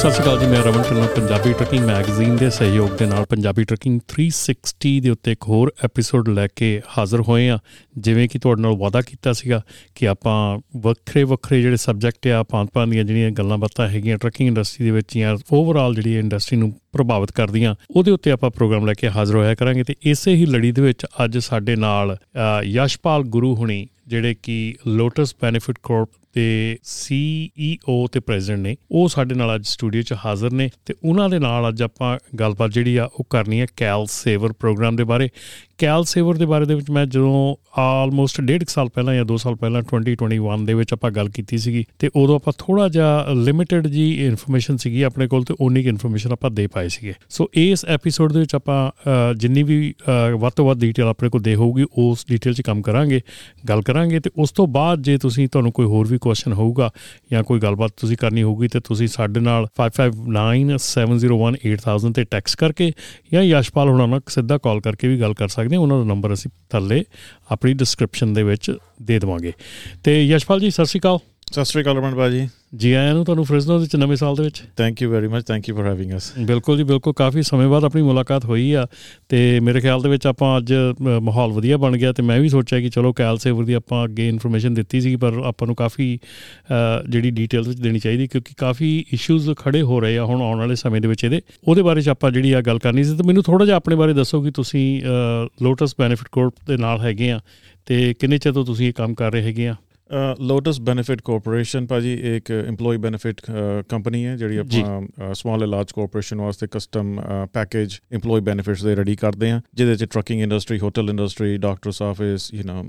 ਸਤਿ ਸ਼੍ਰੀ ਅਕਾਲ ਜੀ, ਮੈਂ ਰਮਨ ਢਿੱਲੋਂ, ਪੰਜਾਬੀ ਟਰਕਿੰਗ ਮੈਗਜ਼ੀਨ ਦੇ ਸਹਿਯੋਗ ਦੇ ਨਾਲ ਪੰਜਾਬੀ ਟਰਕਿੰਗ 360 ਦੇ ਉੱਤੇ ਇੱਕ ਹੋਰ ਐਪੀਸੋਡ ਲੈ ਕੇ ਹਾਜ਼ਰ ਹੋਏ ਆ ਜਿਵੇਂ ਕਿ ਤੁਹਾਡੇ ਨਾਲ ਵਾਅਦਾ ਕੀਤਾ ਸੀਗਾ ਕਿ ਆਪਾਂ ਵੱਖਰੇ ਵੱਖਰੇ ਜਿਹੜੇ ਸਬਜੈਕਟ ਆ ਪਾਂਤ ਦੀਆਂ ਜਿਹੜੀਆਂ ਗੱਲਾਂ ਬਾਤਾਂ ਹੈਗੀਆਂ ਟਰਕਿੰਗ ਇੰਡਸਟਰੀ ਦੇ ਵਿੱਚ ਜਾਂ ਓਵਰਆਲ ਜਿਹੜੀ ਇੰਡਸਟਰੀ ਨੂੰ ਪ੍ਰਭਾਵਿਤ ਕਰਦੀਆਂ। ਉਹਦੇ ਉੱਤੇ ਆਪਾਂ ਪ੍ਰੋਗਰਾਮ ਲੈ ਕੇ ਹਾਜ਼ਰ ਹੋਇਆ ਕਰਾਂਗੇ ਤੇ ਇਸੇ ਹੀ ਲੜੀ ਦੇ ਵਿੱਚ ਅੱਜ ਸਾਡੇ ਨਾਲ ਅ, ਯਸ਼ਪਾਲ ਗੁਰੂ ਹੁਣੀ ਜਿਹੜੇ ਕਿ ਲੋਟਸ ਬੈਨੀਫਿਟ ਕਾਰਪ ਦੇ ਸੀਈਓ ਤੇ ਪ੍ਰੈਜ਼ੀਡੈਂਟ ਨੇ ਉਹ ਸਾਡੇ ਨਾਲ ਅੱਜ ਸਟੂਡੀਓ 'ਚ ਹਾਜ਼ਰ ਨੇ ਤੇ ਉਹਨਾਂ ਦੇ ਨਾਲ ਅੱਜ ਆਪਾਂ ਗੱਲਬਾਤ ਜਿਹੜੀ ਆ ਉਹ ਕਰਨੀ ਹੈ ਕੈਲ ਸੇਵਰ ਪ੍ਰੋਗਰਾਮ ਦੇ ਬਾਰੇ। ਕੈਲ ਸੇਵਰ ਦੇ ਬਾਰੇ ਦੇ ਵਿੱਚ ਮੈਂ ਜਦੋਂ ਆਲਮੋਸਟ ਡੇਢ ਕੁ ਸਾਲ ਪਹਿਲਾਂ ਜਾਂ 2 ਸਾਲ ਪਹਿਲਾਂ 2021 ਦੇ ਵਿੱਚ ਆਪਾਂ ਗੱਲ ਕੀਤੀ ਸੀਗੀ ਤੇ ਉਦੋਂ ਆਪਾਂ ਥੋੜਾ ਜਿਹਾ ਲਿਮਿਟਿਡ ਜੀ ਇਨਫੋਰਮੇਸ਼ਨ ਸੀਗੀ ਆਪਣੇ ਕੋਲ ਤੇ ਉਨੀ ਕੁ ਇਨਫੋਰਮੇਸ਼ਨ ਆਪਾਂ ਦੇ ਪਾਏ ਸੀਗੇ। ਸੋ ਇਸ ਐਪੀਸੋਡ ਦੇ ਵਿੱਚ ਆਪਾਂ ਅ, ਜਿੰਨੀ ਵੀ ਅ, ਵੱਧ ਤੋਂ ਵੱਧ ਡਿਟੇਲ ਆਪਣੇ ਕੋਲ ਦੇ ਹੋਊਗੀ ਉਸ ਡਿਟੇਲ 'ਚ ਕੰਮ ਕਰਾਂਗੇ ਗੱਲ ਕਰਾਂਗੇ ਤੇ ਉਸ ਤੋਂ ਬਾਅਦ ਜੇ ਤੁਸੀਂ ਤੁਹਾਨੂੰ ਕੋਈ ਹੋਰ ਵੀ ਕੁਐਸਚਨ ਹੋਊਗਾ ਜਾਂ ਕੋਈ ਗੱਲਬਾਤ ਤੁਸੀਂ ਕਰਨੀ ਹੋਊਗੀ ਤੇ ਤੁਸੀਂ ਸਾਡੇ ਨਾਲ 5597018000 ਤੇ ਟੈਕਸਟ ਕਰਕੇ ਜਾਂ ਯਸ਼ਪਾਲ ਹੁਣਾਂ ਨਾਲ ਸਿੱਧਾ ਕਾਲ ਕਰਕੇ ਵੀ ਗੱਲ ਕਰ ਸਕਦੇ ਹੋ। ਉਹਨਾਂ ਦਾ ਨੰਬਰ ਅਸੀਂ ਥੱਲੇ ਆਪਣੀ ਡਿਸਕ੍ਰਿਪਸ਼ਨ ਦੇ ਵਿੱਚ ਦੇ ਦੇਵਾਂਗੇ। ਤੇ ਯਸ਼ਪਾਲ ਜੀ ਸਤਿ ਸ਼੍ਰੀ ਅਕਾਲ। ਸਤਿ ਸ਼੍ਰੀ ਅਕਾਲ ਰਮਨ ਬਾਜੀ ਜੀ ਆਇਆਂ ਨੂੰ ਤੁਹਾਨੂੰ ਫ੍ਰਿਜ਼ਨੋ ਦੇ ਵਿੱਚ ਨਵੇਂ ਸਾਲ ਦੇ ਵਿੱਚ। Thank you very much thank you for having us ਬਿਲਕੁਲ ਜੀ ਬਿਲਕੁਲ। ਕਾਫੀ ਸਮੇਂ ਬਾਅਦ ਆਪਣੀ ਮੁਲਾਕਾਤ ਹੋਈ ਆ ਤੇ ਮੇਰੇ ਖਿਆਲ ਦੇ ਵਿੱਚ ਆਪਾਂ ਅੱਜ ਮਾਹੌਲ ਵਧੀਆ ਬਣ ਗਿਆ ਤੇ ਮੈਂ ਵੀ ਸੋਚਿਆ ਕਿ ਚਲੋ ਕੈਲ ਸੇਵਰ ਦੀ ਆਪਾਂ ਅੱਗੇ ਇਨਫੋਰਮੇਸ਼ਨ ਦਿੱਤੀ ਸੀ ਪਰ ਆਪਾਂ ਨੂੰ ਕਾਫੀ ਜਿਹੜੀ ਡਿਟੇਲਸ ਵਿੱਚ ਦੇਣੀ ਚਾਹੀਦੀ ਕਿਉਂਕਿ ਕਾਫੀ ਇਸ਼ੂਜ਼ ਖੜੇ ਹੋ ਰਹੇ ਆ ਹੁਣ ਆਉਣ ਵਾਲੇ ਸਮੇਂ ਦੇ ਵਿੱਚ ਇਹਦੇ। ਉਹਦੇ ਬਾਰੇ ਚ ਆਪਾਂ ਜਿਹੜੀ ਆ ਗੱਲ ਕਰਨੀ ਸੀ ਤੇ ਮੈਨੂੰ ਥੋੜਾ ਜਿਹਾ ਆਪਣੇ ਬਾਰੇ ਦੱਸੋ ਕਿ ਤੁਸੀਂ ਲੋਟਸ ਬੈਨੀਫਿਟ ਕੋਰਪ ਦੇ ਨਾਲ ਹੈਗੇ ਆ ਤੇ ਕਿੰਨੇ ਚਿਰ ਤੋਂ ਤੁਸੀਂ ਇਹ ਕੰਮ ਕਰ ਰਹੇ ਹੈਗੇ ਆ? ਲੋਟਸ ਬੈਨੀਫਿਟ ਕਾਰਪੋਰੇਸ਼ਨ ਭਾਜੀ ਇੱਕ EMPLOYE ਬੈਨੀਫਿਟ ਕੰਪਨੀ ਹੈ ਜਿਹੜੀ। ਆਪਾਂ ਸਮਾਲ ਲਾਰਜ ਕਾਰਪੋਰੇਸ਼ਨ ਵਾਸਤੇ ਕਸਟਮ ਪੈਕੇਜ EMPLOYE ਬੈਨੀਫਿਟਸ ਦੇ ਰੈਡੀ ਕਰਦੇ ਆ ਜਿਹਦੇ ਚ trucking industry hotel industry doctors office you know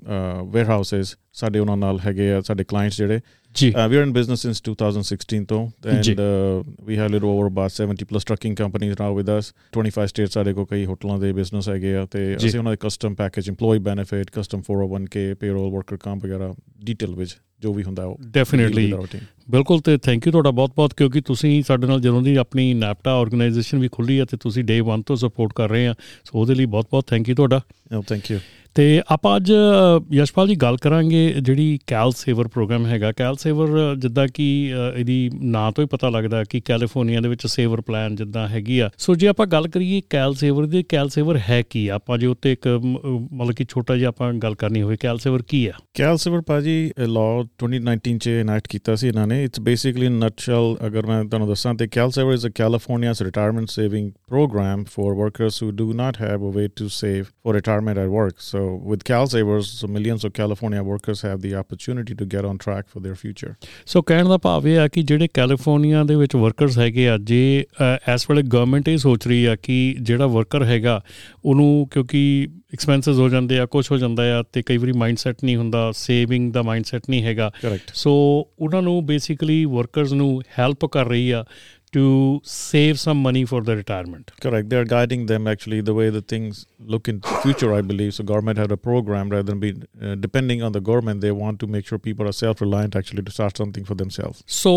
warehouses ਸਾਡੇ ਉਹਨਾਂ ਨਾਲ ਹੈਗੇ ਆ ਸਾਡੇ ਕਲਾਇੰਟਸ ਜਿਹੜੇ ਜੀ Uh, we are in business since 2016, though, and ਜੀ। uh, we have a little over about 70 plus trucking companies now with us. 25 states ਸਾਡੇ ਕੋਲ ਕਈ ਹੋਟਲਾਂ ਦੇ ਬਿਜ਼ਨਸ ਹੈਗੇ ਆ ਤੇ। ਅਸੀਂ ਉਹਨਾਂ ਦੇ custom package EMPLOYE benefit custom 401k payroll worker comp ਵਗੈਰਾ ਡਿਟੇਲ ਵਿੱਚ ਜੋ ਵੀ ਹੁੰਦਾ ਉਹ ਡੈਫੀਨਿਟਲੀ. ਬਿਲਕੁਲ ਤੇ ਥੈਂਕ ਯੂ ਤੁਹਾਡਾ ਬਹੁਤ-ਬਹੁਤ ਕਿਉਂਕਿ ਤੁਸੀਂ ਸਾਡੇ ਨਾਲ ਜਦੋਂ ਦੀ ਆਪਣੀ ਨੈਪਟਾ ਆਰਗੇਨਾਈਜੇਸ਼ਨ ਵੀ ਖੁੱਲੀ ਹੈ ਤੇ ਤੁਸੀਂ ਡੇ 1 ਤੋਂ ਸਪੋਰਟ ਕਰ ਰਹੇ ਆ ਸੋ ਉਹਦੇ ਲਈ ਬਹੁਤ-ਬਹੁਤ ਥੈਂਕ ਯੂ ਤੁਹਾਡਾ thank you. ਤੇ ਆਪਾਂ ਅੱਜ ਯਸ਼ਪਾਲ ਜੀ ਗੱਲ ਕਰਾਂਗੇ ਜਿਹੜੀ ਕੈਲ ਸੇਵਰ ਪ੍ਰੋਗਰਾਮ ਹੈਗਾ ਕੈਲ ਸੇਵਰ ਜਿੱਦਾਂ ਕਿ ਇਹਦੀ ਨਾਂ ਤੋਂ ਹੀ ਪਤਾ ਲੱਗਦਾ ਕਿ ਕੈਲੀਫੋਰਨੀਆ ਦੇ ਵਿੱਚ ਸੇਵਰ ਪਲਾਨ ਜਿੱਦਾਂ ਹੈਗੀ ਆ ਸੋ ਜੇ ਆਪਾਂ ਗੱਲ ਕਰੀਏ ਕੈਲ ਸੇਵਰ ਦੀ ਕੈਲ ਸੇਵਰ ਹੈ ਕੀ? ਆਪਾਂ ਜੇ ਉੱਤੇ ਇੱਕ ਮਤਲਬ ਕਿ ਛੋਟਾ ਜਿਹਾ ਆਪਾਂ ਗੱਲ ਕਰਨੀ ਹੋਵੇ ਕੈਲ ਸੇਵਰ ਕੀ ਆ ਕੈਲ ਸਿਵਰ ਭਾਜੀ ਲਾਅ 2019 ਚ ਇਨੈਕਟ ਕੀਤਾ ਸੀ ਇਹਨਾਂ ਨੇ। ਇਟਸ ਬੇਸਿਕਲੀ ਇਨ ਨਟਸ਼ੈਲ ਅਗਰ ਮੈਂ ਤੁਹਾਨੂੰ ਦੱਸਾਂ ਤੇ CalSaver is a California's retirement saving program for workers who do not have a way to save for retirement at work. So with cal savers so millions of california workers have the opportunity to get on track for their future. So ਕਹਿਣ ਦਾ ਭਾਵ ਇਹ ਆ ਕਿ ਜਿਹੜੇ California ਦੇ ਵਿੱਚ workers ਹੈਗੇ ਆ ਜੇ ਅ, ਇਸ ਵੇਲੇ ਗਵਰਨਮੈਂਟ ਇਹ ਸੋਚ ਰਹੀ ਆ ਕਿ ਜਿਹੜਾ ਵਰਕਰ ਹੈਗਾ ਉਹਨੂੰ ਕਿਉਂਕਿ ਐਕਸਪੈਂਸਸ ਹੋ ਜਾਂਦੇ ਆ ਕੁਝ ਹੋ ਜਾਂਦਾ ਆ ਤੇ ਕਈ ਵਾਰੀ ਮਾਈਂਡਸੈਟ ਨਹੀਂ ਹੁੰਦਾ ਸੇਵਿੰਗ ਦਾ ਮਾਈਂਡਸੈਟ ਨਹੀਂ ਹੈਗਾ। ਸੋ ਉਹਨਾਂ ਨੂੰ ਬੇਸਿਕਲੀ ਵਰਕਰਸ ਨੂੰ ਹੈਲਪ ਕਰ ਰਹੀ ਆ। To save some money for the retirement correct they're guiding them actually the way the things look in the future i believe so government had a program rather than be uh, depending on the government they want to make sure people are self-reliant actually to start something for themselves so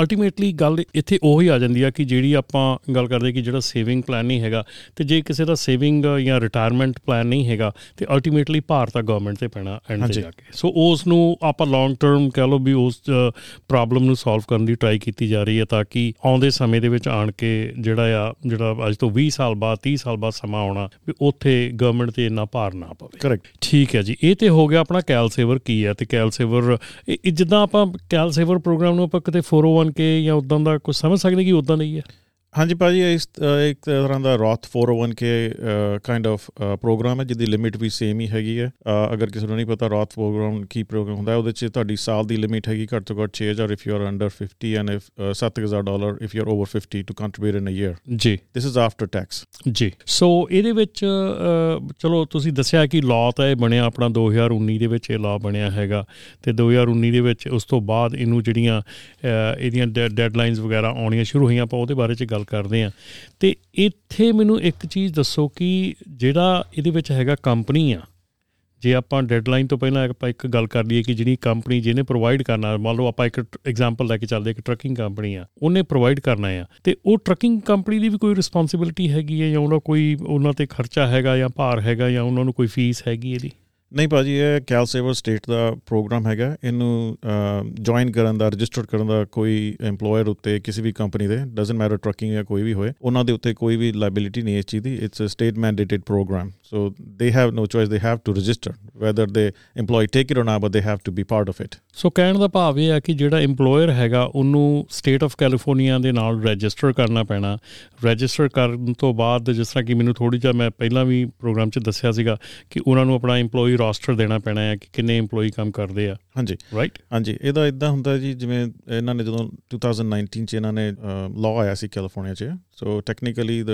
ultimately ਗੱਲ ਇੱਥੇ ਉਹੀ ਆ ਜਾਂਦੀ ਆ ਕਿ ਜਿਹੜੀ ਆਪਾਂ ਗੱਲ ਕਰਦੇ ਕਿ ਜਿਹੜਾ ਸੇਵਿੰਗ ਪਲਾਨ ਨਹੀਂ ਹੈਗਾ ਤੇ ਜੇ ਕਿਸੇ ਦਾ ਸੇਵਿੰਗ ਜਾਂ ਰਿਟਾਇਰਮੈਂਟ ਪਲਾਨ ਨਹੀਂ ਹੈਗਾ ਤੇ ਅਲਟੀਮੇਟਲੀ ਭਾਰ ਤਾਂ ਗਵਰਨਮੈਂਟ ਤੇ ਪੈਣਾ ਐਂਡ ਤੇ। ਜਾ ਕੇ ਸੋ ਉਸ ਨੂੰ ਆਪਾਂ ਲੌਂਗ ਟਰਮ ਕਹ ਲਓ ਵੀ ਉਸ ਪ੍ਰੋਬਲਮ ਨੂੰ ਸੋਲਵ ਕਰਨ ਦੀ ਟਰਾਈ ਕੀਤੀ ਜਾ ਰਹੀ ਹੈ ਤਾਂ ਕਿ ਆਉਂਦੇ ਦੇ ਸਮੇਂ ਦੇ ਵਿੱਚ ਆਣ ਕੇ ਜਿਹੜਾ ਆ ਜਿਹੜਾ ਅੱਜ ਤੋਂ 20 ਸਾਲ ਬਾਅਦ 30 ਸਾਲ ਬਾਅਦ ਸਮਾਂ ਆਉਣਾ ਵੀ ਉੱਥੇ ਗਵਰਨਮੈਂਟ ਤੇ ਇੰਨਾ ਭਾਰ ਨਾ ਪਵੇ। ਕਰੈਕਟ ਠੀਕ ਹੈ ਜੀ। ਇਹ ਤੇ ਹੋ ਗਿਆ ਆਪਣਾ ਕੈਲ ਸੇਵਰ ਕੀ ਹੈ ਤੇ ਕੈਲ ਸੇਵਰ ਇਹ ਇਹ ਜਿੱਦਾਂ ਆਪਾਂ ਕੈਲ ਸੇਵਰ ਪ੍ਰੋਗਰਾਮ ਨੂੰ ਆਪਾਂ ਕਿਤੇ 401k ਜਾਂ ਉਦਾਂ ਦਾ ਕੁਝ ਸਮਝ ਸਕਦੇ ਕਿ ਉਦਾਂ ਦਾ ਹੀ ਹੈ? ਹਾਂਜੀ ਭਾਜੀ ਇਸ ਇੱਕ ਤਰ੍ਹਾਂ ਦਾ Roth 401k kind of program ਹੈ ਜਿਹਦੀ ਲਿਮਿਟ ਵੀ ਸੇਮ ਹੀ ਹੈਗੀ ਹੈ। ਅਗਰ ਕਿਸੇ ਨੂੰ ਨਹੀਂ ਪਤਾ ਰੌਥ ਪ੍ਰੋਗਰਾਮ ਕੀ ਪ੍ਰੋਗਰਾਮ ਹੁੰਦਾ ਹੈ ਉਹਦੇ 'ਚ ਤੁਹਾਡੀ ਸਾਲ ਦੀ ਲਿਮਿਟ ਹੈਗੀ ਘੱਟ ਤੋਂ ਘੱਟ 6000 if you are under 50 and if 7000 dollar if you are over 50 to contribute in a year ਜੀ। ਥਿਸ ਇਜ਼ ਆਫਟਰ ਟੈਕਸ ਜੀ। ਸੋ ਇਹਦੇ ਵਿੱਚ ਚਲੋ ਤੁਸੀਂ ਦੱਸਿਆ ਕਿ ਲਾਅ ਤਾਂ ਇਹ ਬਣਿਆ ਆਪਣਾ 2019 ਦੇ ਵਿੱਚ ਇਹ ਲਾਅ ਬਣਿਆ ਹੈਗਾ ਤੇ 2019 ਦੇ ਵਿੱਚ ਉਸ ਤੋਂ ਬਾਅਦ ਇਹਨੂੰ ਜਿਹੜੀਆਂ ਇਹਦੀਆਂ ਡੈਡਲਾਈਨਸ ਵਗੈਰਾ ਆਉਣੀਆਂ ਸ਼ੁਰੂ ਹੋਈਆਂ ਆਪਾਂ ਉਹਦੇ ਬਾਰੇ 'ਚ ਗੱਲ ਕਰਦੇ ਹਾਂ ਤੇ ਇੱਥੇ ਮੈਨੂੰ ਇੱਕ ਚੀਜ਼ ਦੱਸੋ ਕਿ ਜਿਹੜਾ ਇਹਦੇ ਵਿੱਚ ਹੈਗਾ ਕੰਪਨੀ ਆ, ਜੇ ਆਪਾਂ ਡੈਡਲਾਈਨ ਤੋਂ ਪਹਿਲਾਂ ਆਪਾਂ ਇੱਕ ਗੱਲ ਕਰ ਲਈਏ ਕਿ ਜਿਹੜੀ ਕੰਪਨੀ ਜਿਹਨੇ ਪ੍ਰੋਵਾਈਡ ਕਰਨਾ, ਮੰਨ ਲਓ ਆਪਾਂ ਇੱਕ ਐਗਜ਼ਾਮਪਲ ਲੈ ਕੇ ਚੱਲਦੇ ਇੱਕ ਟਰੱਕਿੰਗ ਕੰਪਨੀ ਆ, ਉਹਨੇ ਪ੍ਰੋਵਾਈਡ ਕਰਨਾ ਆ। ਤੇ ਉਹ ਟਰੱਕਿੰਗ ਕੰਪਨੀ ਦੀ ਵੀ ਕੋਈ ਰਿਸਪੌਂਸਿਬਿਲਟੀ ਹੈਗੀ ਹੈ ਜਾਂ ਉਹਨਾਂ ਕੋਈ, ਉਹਨਾਂ ਤੇ ਖਰਚਾ ਹੈਗਾ ਜਾਂ ਭਾਰ ਹੈਗਾ ਜਾਂ ਉਹਨਾਂ ਨੂੰ ਕੋਈ ਫੀਸ ਹੈਗੀ ਇਹਦੀ? ਨਹੀਂ ਭਾਜੀ, ਇਹ ਕੈਲ ਸੇਵਰ ਸਟੇਟ ਦਾ ਪ੍ਰੋਗਰਾਮ ਹੈਗਾ। ਇਹਨੂੰ ਜੁਆਇਨ ਕਰਨ ਦਾ ਰਜਿਸਟਰ ਕਰਨ ਦਾ ਕੋਈ EMPLOYER ਉੱਤੇ ਕਿਸੇ ਵੀ ਕੰਪਨੀ ਦੇ ਡਸਨਟ ਮੈਟਰ ਟਰੱਕਿੰਗ ਜਾਂ ਕੋਈ ਵੀ ਹੋਏ, ਉਹਨਾਂ ਦੇ ਉੱਤੇ ਕੋਈ ਵੀ ਲਾਇਬਿਲਿਟੀ ਨਹੀਂ ਇਸ ਚੀਜ਼ ਦੀ। It's a state mandated program so they have no choice they have to register whether they EMPLOYE take it or ਨਾ but they have to be part of it so ਕਹਿਣ ਦਾ ਭਾਵ ਇਹ ਹੈ ਕਿ ਜਿਹੜਾ EMPLOYER ਹੈਗਾ, ਉਹਨੂੰ ਸਟੇਟ ਆਫ ਕੈਲੀਫੋਰਨੀਆ ਦੇ ਨਾਲ ਰਜਿਸਟਰ ਕਰਨਾ ਪੈਣਾ। ਰਜਿਸਟਰ ਕਰਨ ਤੋਂ ਬਾਅਦ, ਜਿਸ ਤਰ੍ਹਾਂ ਕਿ ਮੈਨੂੰ ਥੋੜੀ ਜਿਹਾ ਮੈਂ ਪਹਿਲਾਂ ਵੀ ਪ੍ਰੋਗਰਾਮ 'ਚ ਦੱਸਿਆ ਸੀਗਾ ਕਿ ਉਹਨਾਂ ਨੂੰ ਆਪਣਾ EMPLOYE ਰੋਸਟਰ ਦੇਣਾ ਪੈਣਾ ਹੈ ਕਿ ਕਿੰਨੇ EMPLOYE ਕੰਮ ਕਰਦੇ ਆ। ਹਾਂਜੀ। ਰਾਈਟ ਹਾਂਜੀ ਇਹਦਾ ਇਦਾਂ ਹੁੰਦਾ ਜੀ ਜਿਵੇਂ ਇਹਨਾਂ ਨੇ ਜਦੋਂ 2019 ਚ ਇਹਨਾਂ ਨੇ ਲਾਅ ਆਇਆ ਸੀ ਕੈਲੀਫੋਰਨੀਆ ਚ so technically the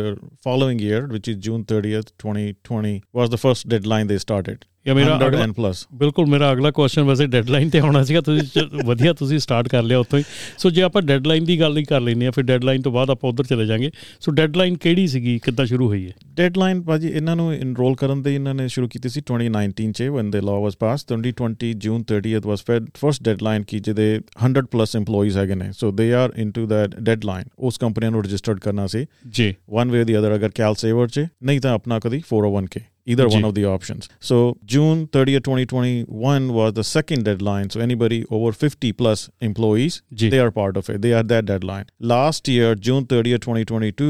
following year which is June 30th 2020 was the first deadline they started ਜਾਂ ਮੇਰਾ 100 ਅਗਲਾ plus. ਬਿਲਕੁਲ ਮੇਰਾ ਅਗਲਾ ਕੁਐਸਚਨ ਵੈਸੇ ਡੈਡਲਾਈਨ ਤੇ ਆਉਣਾ ਸੀਗਾ ਤੁਸੀਂ ਵਧੀਆ ਤੁਸੀਂ ਸਟਾਰਟ ਕਰ ਲਿਆ ਉੱਥੋਂ ਹੀ। ਸੋ ਜੇ ਆਪਾਂ ਡੈਡਲਾਈਨ ਦੀ ਗੱਲ ਹੀ ਕਰ ਲੈਂਦੇ ਆ ਫਿਰ ਡੈਡਲਾਈਨ ਤੋਂ ਬਾਅਦ ਆਪਾਂ ਉਧਰ ਚਲੇ ਜਾਾਂਗੇ। ਸੋ ਡੈਡਲਾਈਨ ਕਿਹੜੀ ਸੀਗੀ ਕਿੱਦਾਂ ਸ਼ੁਰੂ ਹੋਈ ਹੈ? ਡੈਡਲਾਈਨ ਭਾਜੀ ਇਹਨਾਂ ਨੂੰ ਇਨਰੋਲ ਕਰਨ ਦੇ ਇਹਨਾਂ ਨੇ ਸ਼ੁਰੂ ਕੀਤੀ ਸੀ 2019 ਚ when the law was passed. 2020 June 30th was first deadline ਕੀ ਜਿਹਦੇ 100 ਪਲੱਸ EMPLOYEES ਹੈਗੇ ਨੇ। So they are into that deadline ਉਸ ਕੰਪਨੀਆਂ ਨੂੰ ਰਜਿਸਟਰਡ ਕਰਨਾ ਸੀ। ਜੀ। One way or the other ਅਗਰ ਕੈਲ ਸੇਵਰ ਚ ਨਹੀਂ ਤਾਂ ਆਪਣਾ 401k either ਜੀ। one of the options so june 30th 2021 was the second deadline so anybody over 50 plus employees ਜੀ they are part of it they are that deadline last year june 30th 2022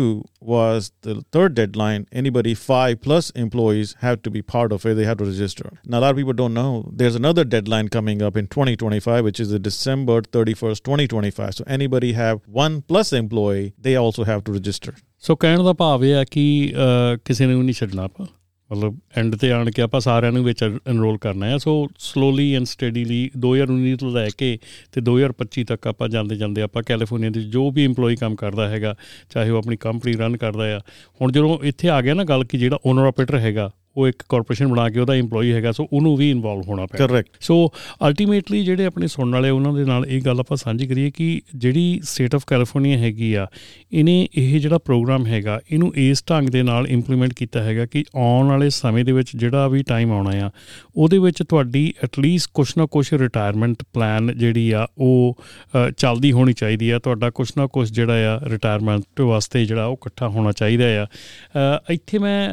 was the third deadline anybody 5 plus employees have to be part of it they have to register now a lot of people don't know there's another deadline coming up in 2025 which is the december 31st 2025 so anybody have one plus employee they also have to register ਸੋ ਕਹਿਣ ਦਾ ਭਾਵ ਇਹ ਹੈ ਕਿ ਅਹ, ਕਿਸੇ ਨੂੰ ਨਹੀਂ ਛੱਡਣਾ ਆਪਾਂ ਮਤਲਬ ਐਂਡ ਤੇ ਆਣ ਕੇ ਆਪਾਂ ਸਾਰਿਆਂ ਨੂੰ ਵਿੱਚ ਐਨਰੋਲ ਕਰਨਾ ਹੈ। ਸੋ ਸਲੋਲੀ ਐਂਡ ਸਟੱਡੀਲੀ 2019 ਤੋਂ ਲੈ ਕੇ ਤੇ 2025 ਤੱਕ ਆਪਾਂ ਜਾਂਦੇ ਜਾਂਦੇ ਆਪਾਂ ਕੈਲੀਫੋਰਨੀਆ ਦੇ ਜੋ ਵੀ EMPLOYE ਕੰਮ ਕਰਦਾ ਹੈਗਾ, ਚਾਹੇ ਉਹ ਆਪਣੀ ਕੰਪਨੀ ਰਨ ਕਰਦਾ ਆ। ਹੁਣ ਜਦੋਂ ਇੱਥੇ ਆ ਗਿਆ ਨਾ ਗੱਲ ਕਿ ਜਿਹੜਾ ਓਨਰ ਆਪਰੇਟਰ ਹੈਗਾ ਉਹ ਇੱਕ ਕਾਰਪੋਰੇਸ਼ਨ ਬਣਾ ਕੇ ਉਹਦਾ EMPLOYE ਹੈਗਾ ਸੋ ਉਹਨੂੰ ਵੀ ਇਨਵੋਲਵ ਹੋਣਾ ਪੈਣਾ। Correct ਸੋ ਅਲਟੀਮੇਟਲੀ ਜਿਹੜੇ ਆਪਣੇ ਸੁਣਨ ਵਾਲੇ ਉਹਨਾਂ ਦੇ ਨਾਲ ਇਹ ਗੱਲ ਆਪਾਂ ਸਾਂਝੀ ਕਰੀਏ ਕਿ ਜਿਹੜੀ ਸਟੇਟ ਆਫ ਕੈਲੀਫੋਰਨੀਆ ਹੈਗੀ ਆ ਇਹਨੇ ਇਹ ਜਿਹੜਾ ਪ੍ਰੋਗਰਾਮ ਹੈਗਾ ਇਹਨੂੰ ਇਸ ਢੰਗ ਦੇ ਨਾਲ ਇੰਪਲੀਮੈਂਟ ਕੀਤਾ ਹੈਗਾ ਕਿ ਆਉਣ ਵਾਲੇ ਸਮੇਂ ਦੇ ਵਿੱਚ ਜਿਹੜਾ ਵੀ ਟਾਈਮ ਆਉਣਾ ਆ ਉਹਦੇ ਵਿੱਚ ਤੁਹਾਡੀ ਐਟਲੀਸਟ ਕੁਛ ਨਾ ਕੁਛ ਰਿਟਾਇਰਮੈਂਟ ਪਲਾਨ ਜਿਹੜੀ ਆ ਉਹ ਚੱਲਦੀ ਹੋਣੀ ਚਾਹੀਦੀ ਆ। ਤੁਹਾਡਾ ਕੁਛ ਨਾ ਕੁਛ ਜਿਹੜਾ ਆ ਰਿਟਾਇਰਮੈਂਟ ਵਾਸਤੇ ਜਿਹੜਾ ਉਹ ਇਕੱਠਾ ਹੋਣਾ ਚਾਹੀਦਾ ਆ। ਇੱਥੇ ਮੈਂ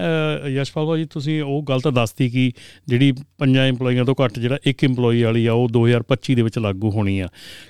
ਯਸ਼ਪਾਲ ਭਾਜੀ ਤੁਸੀਂ ਉਹ ਗੱਲ ਤਾਂ ਦੱਸਤੀ ਕਿ ਜਿਹੜੀ ਪੰਜਾਂ EMPLOYEEਆਂ ਤੋਂ ਘੱਟ ਜਿਹੜਾ ਇੱਕ EMPLOYEE ਵਾਲੀ ਆ ਉਹ 2025 ਦੇ ਵਿੱਚ ਲਾਗੂ ਹੋਣੀ ਆ।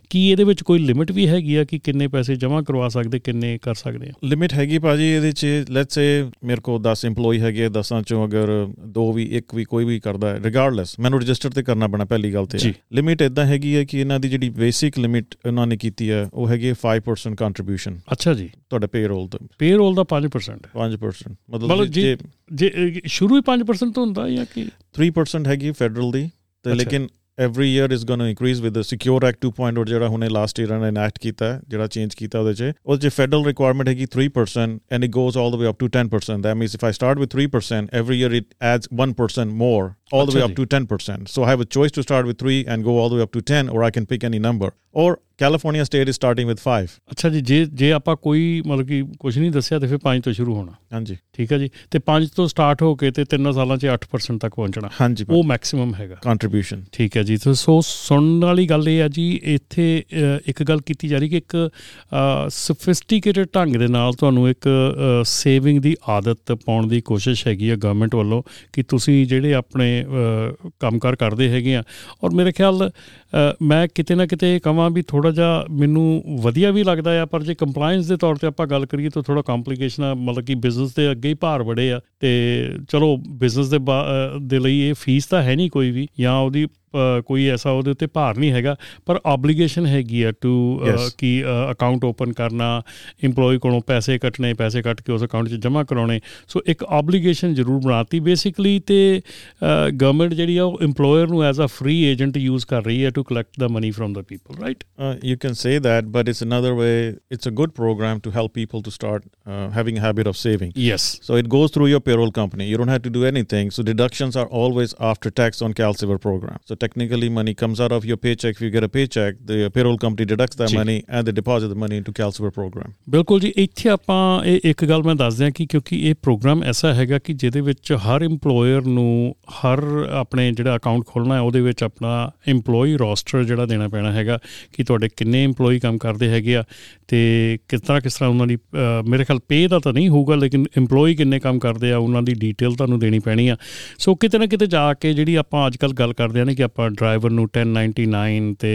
ਕੀ ਇਹਦੇ ਵਿੱਚ ਕੋਈ ਲਿਮਿਟ ਵੀ ਹੈਗੀ ਆ ਕਿ ਕਿੰਨੇ ਪੈਸੇ ਜਮ੍ਹਾਂ ਕਰਵਾ ਸਕਦੇ ਕਿੰਨੇ ਕਰ ਸਕਦੇ ਆ? ਲਿਮਿਟ ਹੈਗੀ ਭਾਜੀ ਇਹਦੇ ਚ ਲੈਟਸ ਸੇ ਮੇਰੇ ਕੋਲ 10 EMPLOYE ਹੈਗੇ ਆ, 10 ਚੋਂ ਅਗਰ ਦੋ ਵੀ ਇੱਕ ਵੀ ਕੋਈ ਵੀ ਕਰਦਾ ਹੈ ਰਿਗਾਰਡਲੈਸ ਮੈਨੂੰ ਰਜਿਸਟਰ ਤੇ ਕਰਨਾ ਪੈਣਾ ਪਹਿਲੀ ਗੱਲ ਤੇ। ਲਿਮਿਟ ਇਦਾਂ ਹੈਗੀ ਹੈ ਕਿ ਇਹਨਾਂ ਦੀ ਜਿਹੜੀ ਬੇਸਿਕ ਲਿਮਿਟ ਉਹਨਾਂ ਨੇ ਕੀਤੀ ਹੈ ਉਹ ਹੈਗੀ ਹੈ 5% ਕੰਟਰੀਬਿਊਸ਼ਨ ਅੱਛਾ ਜੀ। ਤੁਹਾਡੇ ਪੇਰੋਲ ਤੋਂ। ਪੇਰੋਲ ਦਾ 5% 5% ਮਤਲਬ ਜੀ- ਜੇ ਸ਼ੁਰੂ ਹੀ 5% ਤੋਂ ਹੁੰਦਾ ਜਾਂ ਕਿ? 3% ਹੈਗੀ ਫੈਡਰਲ ਦੀ ਤੇ। ਲੇਕਿਨ every year is going to increase with the SECURE Act 2.0 ਜਿਹੜਾ ਹੁਣੇ ਲਾਸਟ ਈਅਰ ਨੇ ਇਨੈਕਟ ਕੀਤਾ ਹੈ, ਜਿਹੜਾ ਚੇਂਜ ਕੀਤਾ ਉਹਦੇ ਚ। ਉਹਦੇ ਚ ਫੈਡਰਲ ਰਿਕੁਆਇਰਮੈਂਟ ਹੈਗੀ 3% and it goes all the way up to 10% that means if i start with 3% every year it adds 1% more all the way up to 10% so i have a choice to start with 3 and go all the way up to 10 or i can pick any number. Or california state is starting with 5 ਅੱਛਾ ਜੀ ਜੇ ਜੇ ਆਪਾਂ ਕੋਈ ਮਤਲਬ ਕਿ ਕੁਝ ਨਹੀਂ ਦੱਸਿਆ ਤੇ ਫਿਰ 5 ਤੋਂ ਸ਼ੁਰੂ ਹੋਣਾ ਹਾਂਜੀ ਠੀਕ ਹੈ ਜੀ ਤੇ 5 ਤੋਂ ਸਟਾਰਟ ਹੋ ਕੇ ਤੇ 3 ਸਾਲਾਂ 'ਚ 8% ਤੱਕ ਪਹੁੰਚਣਾ ਉਹ ਮੈਕਸਿਮਮ ਹੈਗਾ contribution. ਠੀਕ ਹੈ ਜੀ ਸੋ ਸੁਣਨ ਵਾਲੀ ਗੱਲ ਇਹ ਆ ਜੀ ਇੱਥੇ ਇੱਕ ਗੱਲ ਕੀਤੀ ਜਾ ਰਹੀ ਕਿ ਇੱਕ ਸਫਿਸਟੀਕੇਟਡ ਢੰਗ ਦੇ ਨਾਲ ਤੁਹਾਨੂੰ ਇੱਕ ਸੇਵਿੰਗ ਦੀ ਆਦਤ ਪਾਉਣ ਦੀ ਕੋਸ਼ਿਸ਼ ਹੈਗੀ ਹੈ ਗਵਰਨਮੈਂਟ ਵੱਲੋਂ ਕਿ ਤੁਸੀਂ ਜਿਹੜੇ ਆਪਣੇ ਕੰਮਕਾਰ ਕਰਦੇ ਹੈਗੇ ਆ। ਔਰ ਮੇਰੇ ਖਿਆਲ ਮੈਂ ਕਿਤੇ ਨਾ ਕਿਤੇ ਕਹਾਂ ਵੀ ਥੋੜਾ ਜਿਹਾ ਮੈਨੂੰ ਵਧੀਆ ਵੀ ਲੱਗਦਾ ਆ, ਪਰ ਜੇ ਕੰਪਲਾਈਂਸ ਦੇ ਤੌਰ ਤੇ ਆਪਾਂ ਗੱਲ ਕਰੀਏ ਤਾਂ ਥੋੜਾ ਕੰਪਲਿਕੇਸ਼ਨ ਆ, ਮਤਲਬ ਕਿ ਬਿਜ਼ਨਸ ਦੇ ਅੱਗੇ ਹੀ ਭਾਰ ਬੜੇ ਆ। ਤੇ ਚਲੋ ਬਿਜ਼ਨਸ ਦੇ ਦੇ ਲਈ ਇਹ ਫੀਸ ਤਾਂ ਹੈ ਨਹੀਂ ਕੋਈ ਵੀ, ਜਾਂ ਉਹਦੀ ਕੋਈ ਐਸਾ ਉਹਦੇ ਉੱਤੇ ਭਾਰ ਨਹੀਂ ਹੈਗਾ ਪਰ ਆਬਲੀਗੇਸ਼ਨ ਹੈਗੀ ਆ ਟੂ ਕੀ ਅਕਾਊਂਟ ਓਪਨ ਕਰਨਾ EMPLOYE ਕੋਲੋਂ ਪੈਸੇ ਕੱਟਣੇ ਪੈਸੇ ਕੱਟ ਕੇ ਉਸ ਅਕਾਊਂਟ 'ਚ ਜਮ੍ਹਾਂ ਕਰਾਉਣੇ। ਸੋ ਇੱਕ ਆਬਲੀਗੇਸ਼ਨ ਜ਼ਰੂਰ ਬਣਾਤੀ। ਬੇਸਿਕਲੀ ਤੇ ਗਵਰਨਮੈਂਟ ਜਿਹੜੀ ਆ ਉਹ EMPLOYER ਨੂੰ as a free agent use ਕਰ ਰਹੀ ਹੈ to collect the money from the people right you can say that but it's another way it's a good program to help people to start having a habit of saving yes so it goes through your payroll company. You don't have to do anything. So deductions are always after tax on calciver program. So technically money comes out of your paycheck. If you get a paycheck, the payroll company deducts that money and they deposit the money into Calcifer program. ਬਿਲਕੁਲ ਜੀ ਇੱਥੇ ਆਪਾਂ ਇਹ ਇੱਕ ਗੱਲ ਮੈਂ ਦੱਸ ਦਿਆਂ ਕਿ ਕਿਉਂਕਿ ਇਹ ਪ੍ਰੋਗਰਾਮ ਐਸਾ ਹੈਗਾ ਕਿ ਜਿਹਦੇ ਵਿੱਚ ਹਰ EMPLOYER ਨੂੰ ਹਰ ਆਪਣੇ ਜਿਹੜਾ ਅਕਾਊਂਟ ਖੋਲਣਾ ਹੈ ਉਹਦੇ ਵਿੱਚ ਆਪਣਾ EMPLOYEE ਰੋਸਟਰ ਜਿਹੜਾ ਦੇਣਾ ਪੈਣਾ ਹੈਗਾ ਕਿ ਤੁਹਾਡੇ ਕਿੰਨੇ EMPLOYEE ਕੰਮ ਕਰਦੇ ਹੈਗੇ ਆ ਤੇ ਕਿਸ ਤਰ੍ਹਾਂ ਕਿਸ ਤਰ੍ਹਾਂ ਉਹਨਾਂ ਦੀ ਮੇਰੇ ਖਿਆਲ ਪੇ ਦਾ ਤਾਂ ਨਹੀਂ ਹੋਊਗਾ ਲੇਕਿਨ EMPLOYEE ਕਿੰਨੇ ਕੰਮ ਕਰਦੇ ਆ ਉਹਨਾਂ ਦੀ ਡੀਟੇਲ ਤੁਹਾਨੂੰ ਦੇਣੀ ਪੈਣੀ ਆ ਸੋ ਕਿਤੇ ਨਾ ਕਿਤੇ ਜਾ ਕੇ ਜਿਹੜੀ ਆਪਾਂ ਅੱਜ ਕੱਲ ਗੱਲ ਕਰਦੇ ਆ ਨੇ ਕਿ ਆਪਾਂ ਡਰਾਈਵਰ ਨੂੰ 1099 ਤੇ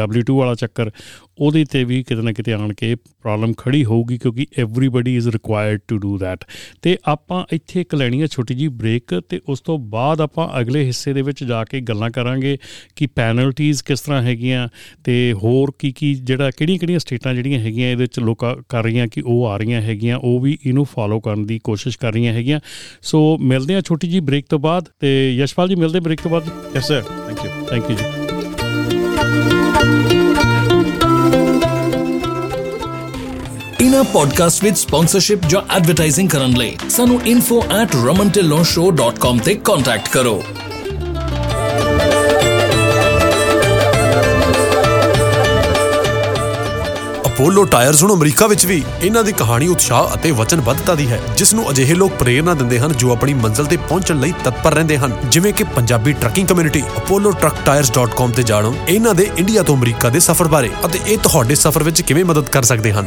W2 ਵਾਲਾ ਚੱਕਰ ਉਹਦੇ ਤੇ ਵੀ ਕਿਤੇ ਨਾ ਕਿਤੇ ਆਣ ਕੇ ਪ੍ਰੋਬਲਮ ਖੜੀ ਹੋਊਗੀ ਕਿਉਂਕਿ everybody is required to do that ਤੇ ਆਪਾਂ ਇੱਥੇ ਇੱਕ ਲੈਣੀ ਹੈ ਛੋਟੀ ਜੀ ਬ੍ਰੇਕ ਤੇ ਉਸ ਤੋਂ ਬਾਅਦ ਆਪਾਂ ਅਗਲੇ ਹਿੱਸੇ ਦੇ ਵਿੱਚ ਜਾ ਕੇ ਗੱਲਾਂ ਕਰਾਂਗੇ ਕਿ ਪੈਨਲਟੀਆਂ ਕਿਸ ਤਰ੍ਹਾਂ ਹੈਗੀਆਂ ਤੇ ਹੋਰ ਕੀ ਕੀ ਜਿਹੜਾ ਕਿਹੜੀਆਂ ਕਿਹੜੀਆਂ ਸਟੇਟਾਂ ਜਿਹੜੀਆਂ ਹੈਗੀਆਂ ਇਹਦੇ ਵਿੱਚ ਲੋਕਾਂ ਕਰ ਰਹੀਆਂ ਕਿ ਉਹ ਆ ਰਹੀਆਂ ਹੈਗੀਆਂ ਉਹ ਵੀ ਇਹਨੂੰ ਫਾਲੋ ਕਰਨ ਦੀ ਕੋਸ਼ਿਸ਼ ਕਰ ਰਹੀਆਂ ਹੈਗੀਆਂ। ਸੋ ਮਿਲਦੇ ਆ ਛੋਟੀ ਜੀ ਬ੍ਰੇਕ ਤੋਂ ਬਾਅਦ ਤੇ ਯਸ਼ਪਾਲ ਜੀ ਮਿਲਦੇ ਬ੍ਰੇਕ ਤੋਂ ਬਾਅਦ? Yes sir thank you thank you ਜੀ। ਇਨਾ ਪੋਡਕਾਸਟ ਵਿਦ ਸਪਾਂਸਰਸ਼ਿਪ ਜਾਂ ਐਡਵਰਟਾਈਜ਼ਿੰਗ ਕਰਨ ਲਈ ਸਾਨੂੰ info@romantillonshow.com ਤੇ ਕੰਟੈਕਟ ਕਰੋ ਅਪੋਲੋ ਟਾਇਰਸ ਹੁਣ ਅਮਰੀਕਾ ਵਿੱਚ ਵੀ ਇਹਨਾਂ ਦੀ ਕਹਾਣੀ ਉਤਸ਼ਾਹ ਅਤੇ ਵਚਨਬੱਧਤਾ ਦੀ ਹੈ ਜਿਸ ਨੂੰ ਅਜਿਹੇ ਲੋਕ ਪ੍ਰੇਰਣਾ ਦਿੰਦੇ ਹਨ ਜੋ ਆਪਣੀ ਮੰਜ਼ਿਲ ਤੇ ਪਹੁੰਚਣ ਲਈ ਤਤਪਰ ਰਹਿੰਦੇ ਹਨ। ਜਿਵੇਂ ਕਿ ਪੰਜਾਬੀ ਟਰੱਕਿੰਗ ਕਮਿਊਨਿਟੀ apolloTruckTires.com ਤੇ ਜਾਣੋ। ਇਹਨਾਂ ਦੇ ਇੰਡੀਆ ਤੋਂ ਅਮਰੀਕਾ ਦੇ ਸਫ਼ਰ ਬਾਰੇ ਅਤੇ ਇਹ ਤੁਹਾਡੇ ਸਫ਼ਰ ਵਿੱਚ ਕਿਵੇਂ ਮਦਦ ਕਰ ਸਕਦੇ ਹਨ?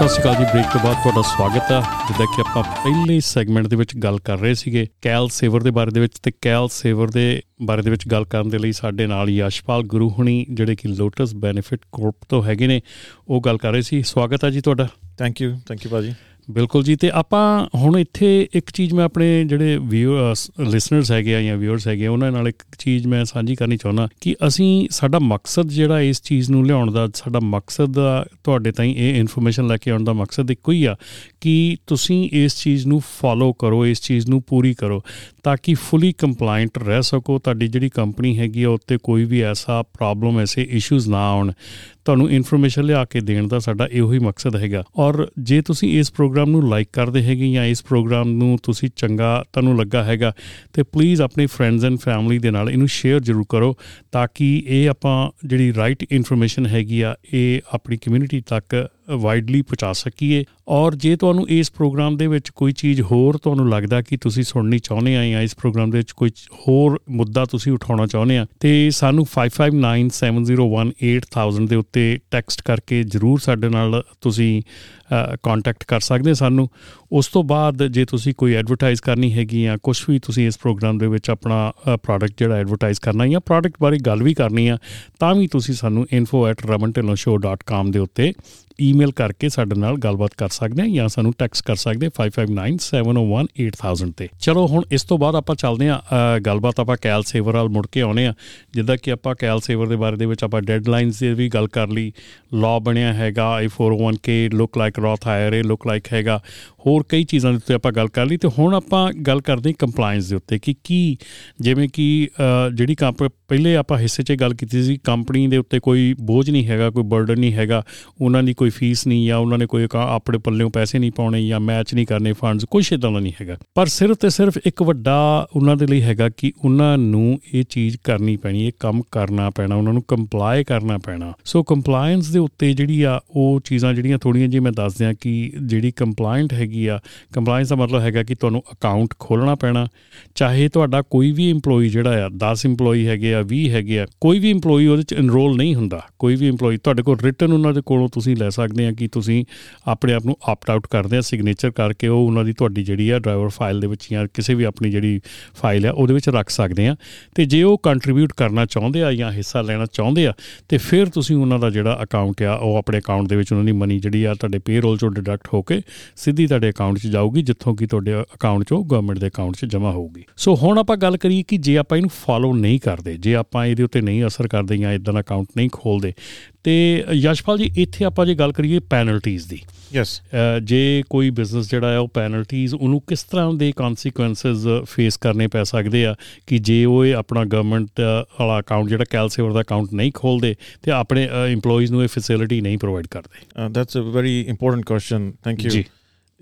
ਸਤਿ ਸ਼੍ਰੀ ਅਕਾਲ ਜੀ ਬ੍ਰੇਕ ਤੋਂ ਬਾਅਦ ਤੁਹਾਡਾ ਸਵਾਗਤ ਹੈ। ਜਿੱਦਾਂ ਕਿ ਆਪਾਂ ਪਹਿਲੇ ਸੈਗਮੈਂਟ ਦੇ ਵਿੱਚ ਗੱਲ ਕਰ ਰਹੇ ਸੀਗੇ, ਕੈਲ ਸੇਵਰ ਦੇ ਬਾਰੇ ਦੇ ਵਿੱਚ ਤੇ ਕੈਲ ਸੇਵਰ ਦੇ ਬਾਰੇ ਦੇ ਵਿੱਚ ਗੱਲ ਕਰਨ ਦੇ ਲਈ ਸਾਡੇ ਨਾਲ ਯਸ਼ਪਾਲ ਗੁਰੂ ਹੁਣੀ, ਜਿਹੜੇ ਕਿ ਲੋਟਸ ਬੈਨੀਫਿਟ ਕਾਰਪ ਤੋਂ ਹੈਗੇ ਨੇ, ਉਹ ਗੱਲ ਕਰ ਰਹੇ ਸੀ। ਸਵਾਗਤ ਹੈ ਜੀ ਤੁਹਾਡਾ। ਥੈਂਕ ਯੂ ਥੈਂਕ ਯੂ ਬਾਜੀ ਬਿਲਕੁਲ ਜੀ, ਤੇ ਆਪਾਂ ਹੁਣ ਇੱਥੇ ਇੱਕ ਚੀਜ਼ ਮੈਂ ਆਪਣੇ ਜਿਹੜੇ ਵਿਊਅਰਸ ਲਿਸਨਰਸ ਹੈਗੇ ਆ ਜਾਂ ਵਿਊਅਰਸ ਹੈਗੇ ਉਹਨਾਂ ਨਾਲ ਇੱਕ ਚੀਜ਼ ਮੈਂ ਸਾਂਝੀ ਕਰਨੀ ਚਾਹੁੰਦਾ ਕਿ ਅਸੀਂ ਸਾਡਾ ਮਕਸਦ ਜਿਹੜਾ ਇਸ ਚੀਜ਼ ਨੂੰ ਲਿਆਉਣ ਦਾ, ਸਾਡਾ ਮਕਸਦ ਦਾ ਤੁਹਾਡੇ ਤਾਈਂ ਇਹ ਇਨਫੋਰਮੇਸ਼ਨ ਲੈ ਕੇ ਆਉਣ ਦਾ ਮਕਸਦ ਇੱਕੋ ਹੀ ਆ ਕਿ ਤੁਸੀਂ ਇਸ ਚੀਜ਼ ਨੂੰ ਫੋਲੋ ਕਰੋ, ਇਸ ਚੀਜ਼ ਨੂੰ ਪੂਰੀ ਕਰੋ। ਤਾਂ ਕਿ ਫੁੱਲੀ ਕੰਪਲਾਈਂਟ ਰਹਿ ਸਕੋ, ਤੁਹਾਡੀ ਜਿਹੜੀ ਕੰਪਨੀ ਹੈਗੀ ਆ, ਉੱਤੇ ਕੋਈ ਵੀ ਐਸਾ ਪ੍ਰੋਬਲਮ ਐਸੇ ਇਸ਼ੂਜ਼ ਨਾ ਆਉਣ। ਤੁਹਾਨੂੰ ਇਨਫੋਰਮੇਸ਼ਨ ਲਿਆ ਕੇ ਦੇਣ ਦਾ ਸਾਡਾ ਇਹੋ ਹੀ ਮਕਸਦ ਹੈਗਾ। ਔਰ ਜੇ ਤੁਸੀਂ ਇਸ ਪ੍ਰੋਗਰਾਮ ਨੂੰ ਲਾਈਕ ਕਰਦੇ ਹੈਗੇ ਜਾਂ ਇਸ ਪ੍ਰੋਗਰਾਮ ਨੂੰ ਤੁਸੀਂ ਚੰਗਾ ਤੁਹਾਨੂੰ ਲੱਗਾ ਹੈਗਾ, ਤੇ ਪਲੀਜ਼ ਆਪਣੇ ਫਰੈਂਡਸ ਐਂਡ ਫੈਮਿਲੀ ਦੇ ਨਾਲ ਇਹਨੂੰ ਸ਼ੇਅਰ ਜ਼ਰੂਰ ਕਰੋ, ਤਾਂ ਕਿ ਇਹ ਆਪਾਂ ਜਿਹੜੀ ਰਾਈਟ ਇਨਫੋਰਮੇਸ਼ਨ ਹੈਗੀ ਆ, ਇਹ ਆਪਣੀ ਕਮਿਊਨਿਟੀ ਤੱਕ ਵਾਈਡਲੀ ਪਹੁੰਚਾ ਸਕੀਏ। ਔਰ ਜੇ ਤੁਹਾਨੂੰ ਇਸ ਪ੍ਰੋਗਰਾਮ ਦੇ ਵਿੱਚ ਕੋਈ ਚੀਜ਼ ਹੋਰ ਤੁਹਾਨੂੰ ਲੱਗਦਾ ਕਿ ਤੁਸੀਂ ਸੁਣਨੀ ਚਾਹੁੰਦੇ ਆ ਜਾਂ ਇਸ ਪ੍ਰੋਗਰਾਮ ਦੇ ਵਿੱਚ ਕੋਈ ਹੋਰ ਮੁੱਦਾ ਤੁਸੀਂ ਉਠਾਉਣਾ ਚਾਹੁੰਦੇ ਆ, ਤੇ ਸਾਨੂੰ 5597018000 ਦੇ ਉੱਤੇ ਟੈਕਸਟ ਕਰਕੇ ਜਰੂਰ ਸਾਡੇ ਨਾਲ ਤੁਸੀਂ ਕੰਟੈਕਟ ਕਰ ਸਕਦੇ ਸਾਨੂੰ। ਉਸ ਤੋਂ ਬਾਅਦ ਜੇ ਤੁਸੀਂ ਕੋਈ ਐਡਵਰਟਾਈਜ਼ ਕਰਨੀ ਹੈਗੀ ਆ ਕੁਝ ਵੀ ਤੁਸੀਂ ਇਸ ਪ੍ਰੋਗਰਾਮ ਦੇ ਵਿੱਚ ਆਪਣਾ ਪ੍ਰੋਡਕਟ ਜਿਹੜਾ ਐਡਵਰਟਾਈਜ਼ ਕਰਨਾ ਜਾਂ ਪ੍ਰੋਡਕਟ ਬਾਰੇ ਗੱਲ ਵੀ ਕਰਨੀ ਆ, ਤਾਂ ਵੀ ਤੁਸੀਂ ਸਾਨੂੰ info@ramantilloshow.com ਦੇ ਉੱਤੇ ਈਮੇਲ ਕਰਕੇ ਸਾਡੇ ਨਾਲ ਗੱਲਬਾਤ ਕਰ ਸਕਦੇ ਆ ਜਾਂ ਸਾਨੂੰ ਟੈਕਸਟ ਕਰ ਸਕਦੇ 5597018000 ਤੇ। ਚਲੋ ਹੁਣ ਇਸ ਤੋਂ ਬਾਅਦ ਆਪਾਂ ਚੱਲਦੇ ਆ ਗੱਲਬਾਤ ਆਪਾਂ ਕੈਲ ਸੇਵਰ ਨਾਲ ਮੁੜ ਕੇ ਆਉਨੇ ਆ। ਜਿੱਦਾਂ ਕਿ ਆਪਾਂ ਕੈਲ ਸੇਵਰ ਦੇ ਬਾਰੇ ਦੇ ਵਿੱਚ ਆਪਾਂ ਡੈਡਲਾਈਨਸ ਦੀ ਵੀ ਗੱਲ ਕਰ ਲਈ। ਲਾ ਬਣਿਆ ਹੈਗਾ i401k look like Roth IRA look like ਹੈਗਾ। ਹੋਰ ਕਈ ਚੀਜ਼ਾਂ ਦੇ ਉੱਤੇ ਆਪਾਂ ਗੱਲ ਕਰ ਲਈ ਤੇ ਹੁਣ ਆਪਾਂ ਗੱਲ ਕਰਦੇ ਕੰਪਲਾਈਂਸ ਦੇ ਉੱਤੇ ਕਿ ਕੀ, ਜਿਵੇਂ ਕਿ ਜਿਹੜੀ ਕੰਪ, ਪਹਿਲੇ ਆਪਾਂ ਹਿੱਸੇ 'ਚ ਗੱਲ ਕੀਤੀ ਸੀ ਕੰਪਨੀ ਦੇ ਉੱਤੇ ਕੋਈ ਬੋਝ ਨਹੀਂ ਹੈਗਾ, ਕੋਈ ਬਰਡਨ ਨਹੀਂ ਹੈਗਾ, ਉਹਨਾਂ ਦੀ ਕੋਈ ਫੀਸ ਨਹੀਂ ਜਾਂ ਉਹਨਾਂ ਨੇ ਕੋਈ ਆਪਣੇ ਪੱਲਿਓਂ ਪੈਸੇ ਨਹੀਂ ਪਾਉਣੇ ਜਾਂ ਮੈਚ ਨਹੀਂ ਕਰਨੇ ਫੰਡਸ ਕੁਝ ਇਦਾਂ ਦਾ ਨਹੀਂ ਹੈਗਾ। ਪਰ ਸਿਰਫ ਤੇ ਸਿਰਫ ਇੱਕ ਵੱਡਾ ਉਹਨਾਂ ਦੇ ਲਈ ਹੈਗਾ ਕਿ ਉਹਨਾਂ ਨੂੰ ਇਹ ਚੀਜ਼ ਕਰਨੀ ਪੈਣੀ, ਇਹ ਕੰਮ ਕਰਨਾ ਪੈਣਾ, ਉਹਨਾਂ ਨੂੰ ਕੰਪਲਾਈ ਕਰਨਾ ਪੈਣਾ। ਸੋ ਕੰਪਲਾਈਂਸ ਦੇ ਉੱਤੇ ਜਿਹੜੀ ਆ, ਉਹ ਚੀਜ਼ਾਂ ਜਿਹੜੀਆਂ ਥੋੜੀਆਂ ਜੀ ਮੈਂ ਦੱਸ ਦਿਆਂ ਕਿ ਜਿਹੜੀ ਕੰਪਲਾਈਂਟ ਹੈਗੀ ਆ। ਕੰਪਲਾਈਂਸ ਦਾ ਮਤਲਬ ਹੈਗਾ ਕਿ ਤੁਹਾਨੂੰ ਅਕਾਊਂਟ ਖੋਲਣਾ ਪੈਣਾ। ਚਾਹੇ ਤੁਹਾਡਾ ਕੋਈ ਵੀ EMPLOYE ਜਿਹੜਾ ਆ 10 EMPLOYE ਹੈਗੇ ਆ 20 ਹੈਗੇ ਆ, ਕੋਈ ਵੀ EMPLOYE ਉਹਦੇ ਚ ਐਨਰੋਲ ਨਹੀਂ ਹੁੰਦਾ। ਕੋਈ ਵੀ EMPLOYE ਤੁਹਾਡੇ ਕੋਲ ਰਿਟਨ ਉਹਨਾਂ ਦੇ ਕੋਲੋਂ ਤੁਸੀਂ ਲੈ ਸਕਦੇ ਆ ਕਿ ਤੁਸੀਂ ਆਪਣੇ ਆਪ ਨੂੰ ਆਪਟ ਆਊਟ ਕਰਦੇ ਆ ਸਿਗਨੇਚਰ ਕਰਕੇ ਉਹ ਉਹਨਾਂ ਦੀ ਤੁਹਾਡੀ ਜਿਹੜੀ ਆ ਡਰਾਈਵਰ ਫਾਈਲ ਦੇ ਵਿੱਚ ਜਾਂ ਕਿਸੇ ਵੀ ਆਪਣੀ ਜਿਹੜੀ ਫਾਈਲ ਆ ਉਹਦੇ ਵਿੱਚ ਰੱਖ ਸਕਦੇ ਆ। ਤੇ ਜੇ ਉਹ ਕੰਟਰੀਬਿਊਟ ਕਰਨਾ ਚਾਹੁੰਦੇ ਆ ਜਾਂ ਹਿੱਸਾ ਲੈਣਾ ਚਾਹੁੰਦੇ ਆ, ਤੇ ਫਿਰ ਤੁਸੀਂ ਉਹਨਾਂ ਦਾ ਜਿਹੜਾ ਅਕਾਊਂਟ ਆ, ਉਹ ਆਪਣੇ ਅਕਾਊਂਟ ਦੇ ਵਿੱਚ ਉਹਨਾਂ ਦੀ ਮਨੀ ਜਿਹੜੀ ਆ ਤੁਹਾਡੇ ਪੇਰੋਲ ਚੋਂ ਡਿਡਕਟ ਹੋ ਕੇ ਸਿੱਧੀ ਤੁਹਾਡੇ ਅਕਾਊਂਟ 'ਚ ਜਾਊਗੀ ਜਿੱਥੋਂ ਕਿ ਤੁਹਾਡੇ ਅਕਾਊਂਟ 'ਚੋਂ ਗਵਰਨਮੈਂਟ ਦੇ ਅਕਾਊਂਟ 'ਚ ਜਮ੍ਹਾਂ ਹੋਊਗੀ। ਸੋ ਹੁਣ ਆਪਾਂ ਗੱਲ ਕਰੀਏ ਕਿ ਜੇ ਆਪਾਂ ਇਹਨੂੰ ਫਾਲੋ ਨਹੀਂ ਕਰਦੇ ਜੇ ਆਪਾਂ ਇਹਦੇ ਉੱਤੇ ਨਹੀਂ ਅਸਰ ਕਰਦੇ ਜਾਂ ਇਦਾਂ ਦਾ ਅਕਾਊਂਟ ਨਹੀਂ ਖੋਲਦੇ ਤੇ ਯਸ਼ਪਾਲ ਜੀ ਇੱਥੇ ਆਪਾਂ ਜੇ ਗੱਲ ਕਰੀਏ ਪੈਨਲਟੀਜ਼ ਦੀ ਯੈਸ ਜੇ ਕੋਈ ਬਿਜ਼ਨਸ ਜਿਹੜਾ ਹੈ ਉਹ ਪੈਨਲਟੀਜ਼ ਉਹਨੂੰ ਕਿਸ ਤਰ੍ਹਾਂ ਦੇ ਕਨਸੀਕੁਐਂਸਸ ਫੇਸ ਕਰਨੇ ਪੈ ਸਕਦੇ ਆ ਕਿ ਜੇ ਉਹ ਆਪਣਾ ਗਵਰਨਮੈਂਟ ਵਾਲਾ ਅਕਾਊਂਟ ਜਿਹੜਾ ਕੈਲਸੇਵਰ ਦਾ ਅਕਾਊਂਟ ਨਹੀਂ ਖੋਲਦੇ ਤੇ ਆਪਣੇ EMPLOYEES ਨੂੰ ਇਹ ਫੈਸਿਲਿਟੀ ਨਹੀਂ ਪ੍ਰੋਵਾਈਡ ਕਰਦੇ? That's a very important question thank you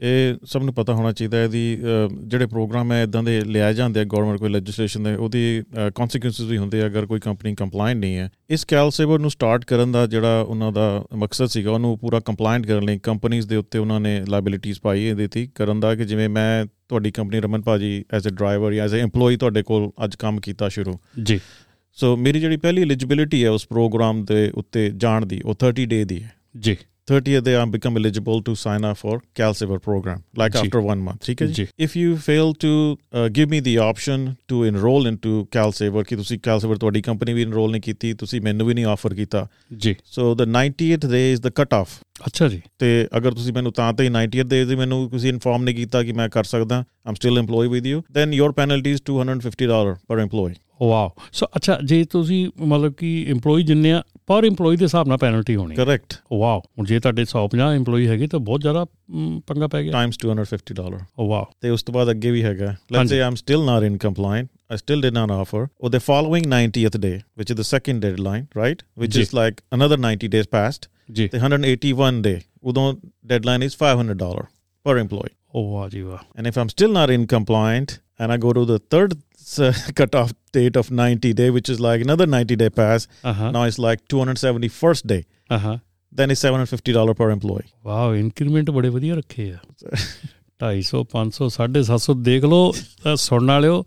ਇਹ ਸਭ ਨੂੰ ਪਤਾ ਹੋਣਾ ਚਾਹੀਦਾ ਹੈ ਇਹਦੀ ਜਿਹੜੇ ਪ੍ਰੋਗਰਾਮ ਹੈ ਇਦਾਂ ਦੇ ਲਿਆ ਜਾਂਦੇ ਆ ਗਵਰਨਮੈਂਟ ਕੋਈ ਲੈਜਿਸਲੇਸ਼ਨ ਦੇ ਉਹਦੀ ਕਨਸੀਕੁਐਂਸਸ ਵੀ ਹੁੰਦੇ ਆ ਅਗਰ ਕੋਈ ਕੰਪਨੀ ਕੰਪਲਾਈਂਟ ਨਹੀਂ ਹੈ। ਇਸ ਕੈਲ ਸੇਵਰ ਨੂੰ ਸਟਾਰਟ ਕਰਨ ਦਾ ਜਿਹੜਾ ਉਹਨਾਂ ਦਾ ਮਕਸਦ ਸੀਗਾ ਉਹਨੂੰ ਪੂਰਾ ਕੰਪਲਾਈਂਟ ਕਰਨ ਲਈ ਕੰਪਨੀਆਂ ਦੇ ਉੱਤੇ ਉਹਨਾਂ ਨੇ ਲਾਇਬਿਲਿਟੀਜ਼ ਪਾਈ ਇਹਦੇ ਤੇ ਕਰਨ ਦਾ ਕਿ ਜਿਵੇਂ ਮੈਂ ਤੁਹਾਡੀ ਕੰਪਨੀ ਰਮਨ ਭਾਜੀ ਐਜ਼ ਅ ਡਰਾਈਵਰ ਜਾਂ ਐਜ਼ ਅ EMPLOYE ਤੁਹਾਡੇ ਕੋਲ ਅੱਜ ਕੰਮ ਕੀਤਾ ਸ਼ੁਰੂ। ਜੀ। ਸੋ ਮੇਰੀ ਜਿਹੜੀ ਪਹਿਲੀ ਐਲੀਜੀਬਿਲਿਟੀ ਹੈ ਉਸ ਪ੍ਰੋਗਰਾਮ ਦੇ ਉੱਤੇ ਜਾਣ ਦੀ ਉਹ 30 ਡੇ ਦੀ ਹੈ। ਜੀ। 30th day i become eligible to sign up for calciver program like ji. after one month ਠੀਕ ਹੈ ਜੀ if you fail to uh, give me the option to enroll into calciver ਕਿ ਤੁਸੀਂ calciver ਤੁਹਾਡੀ ਕੰਪਨੀ ਵੀ enroll ਨਹੀਂ ਕੀਤੀ ਤੁਸੀਂ ਮੈਨੂੰ ਵੀ ਨਹੀਂ ਆਫਰ ਕੀਤਾ ਜੀ so the 90th day is the cut off ਅੱਛਾ ਜੀ ਤੇ ਅਗਰ ਤੁਸੀਂ ਮੈਨੂੰ ਤਾਂ ਤੇ 90th day ਦੀ ਮੈਨੂੰ ਤੁਸੀਂ ਇਨਫੋਰਮ ਨਹੀਂ ਕੀਤਾ ਕਿ ਮੈਂ ਕਰ ਸਕਦਾ I'm still EMPLOYED with you then your penalty is 250 dollar ਪਰ EMPLOYEE ਵਾਓ ਸੋ ਅੱਛਾ ਜੇ ਤੁਸੀਂ ਮਤਲਬ ਕਿ EMPLOYE ਜਿੰਨੇ ਆ ਪਰ EMPLOYE ਦੇ ਹਿਸਾਬ ਨਾਲ ਪੈਨਲਟੀ ਹੋਣੀ ਕਰੈਕਟ ਵਾਓ ਹੁਣ ਜੇ ਤੁਹਾਡੇ 150 EMPLOYE ਹੈਗੇ ਤਾਂ ਬਹੁਤ ਜ਼ਿਆਦਾ ਪੰਗਾ ਪੈ ਗਿਆ ਟਾਈਮਸ 250 ਡਾਲਰ ਵਾਓ ਤੇ ਉਸ ਤੋਂ ਬਾਅਦ ਅੱਗੇ ਵੀ ਹੈਗਾ let's. Say I'm still not in compliant I still did not offer. Or the following 90th day, which is the second deadline, right? Which Ji. is like another 90 days past. ਜੀ The 181 day, ਉਦੋਂ deadline is $500 per employee. ਜੀ ਵਾਹ And if I'm still not in compliant and I go to the third uh, cutoff date of 90 day, which is like another 90 day pass, ਆਹਾਂ now it's like 271st day. ਆਹਾਂ Then it's $750 per employee. Wow increment ਬੜੇ ਵਧੀਆ ਰੱਖੇ ਆ। 250 500 750 ਦੇਖ ਲਓ ਸੁਣਨ ਵਾਲਿਓ।